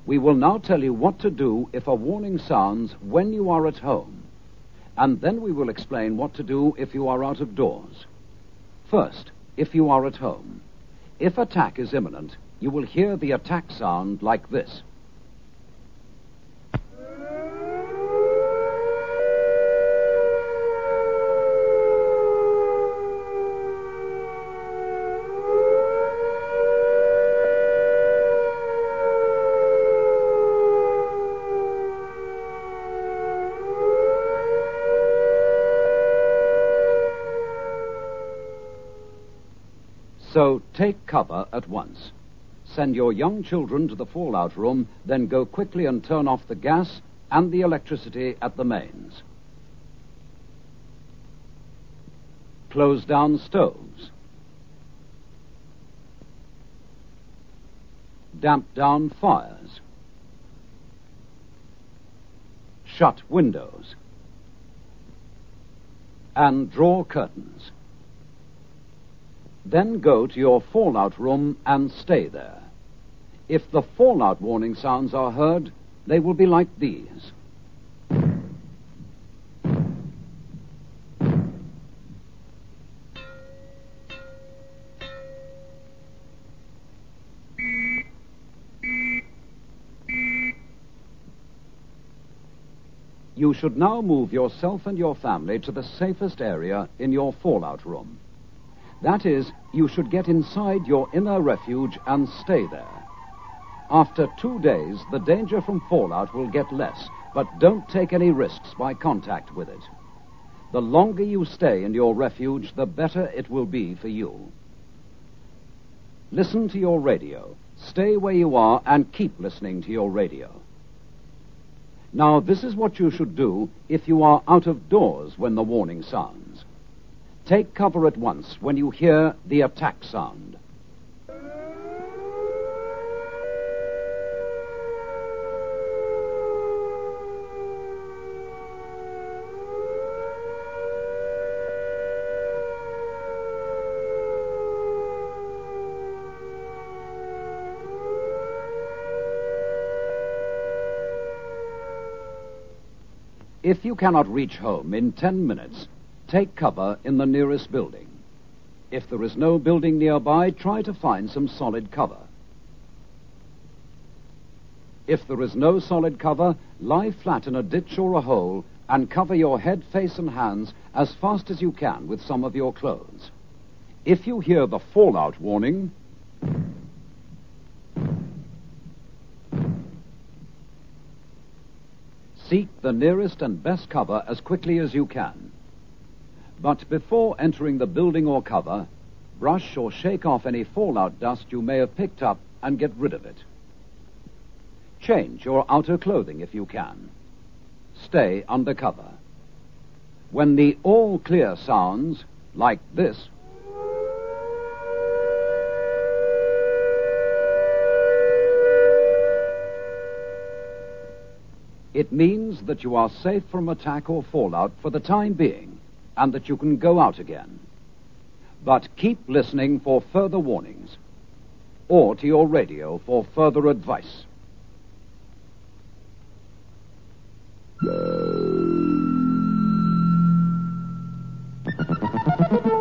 We will now tell you what to do if a warning sounds when you are at home. And then we will explain what to do if you are out of doors. First, if you are at home. If attack is imminent, you will hear the attack sound like this. So take cover at once. Send your young children to the fallout room, then go quickly and turn off the gas and the electricity at the mains. Close down stoves. Damp down fires. Shut windows. And draw curtains. Then go to your fallout room and stay there. If the fallout warning sounds are heard, they will be like these. You should now move yourself and your family to the safest area in your fallout room. That is, you should get inside your inner refuge and stay there. After two days, the danger from fallout will get less, but don't take any risks by contact with it. The longer you stay in your refuge, the better it will be for you. Listen to your radio. Stay where you are and keep listening to your radio. Now, this is what you should do if you are out of doors when the warning sounds. Take cover at once when you hear the attack sound. If you cannot reach home in ten minutes, take cover in the nearest building. If there is no building nearby, try to find some solid cover. If there is no solid cover, lie flat in a ditch or a hole and cover your head, face, and hands as fast as you can with some of your clothes. If you hear the fallout warning, seek the nearest and best cover as quickly as you can. But before entering the building or cover, brush or shake off any fallout dust you may have picked up and get rid of it. Change your outer clothing if you can. Stay under cover. When the all clear sounds, like this, it means that you are safe from attack or fallout for the time being and that you can go out again. But keep listening for further warnings or to your radio for further advice. <laughs>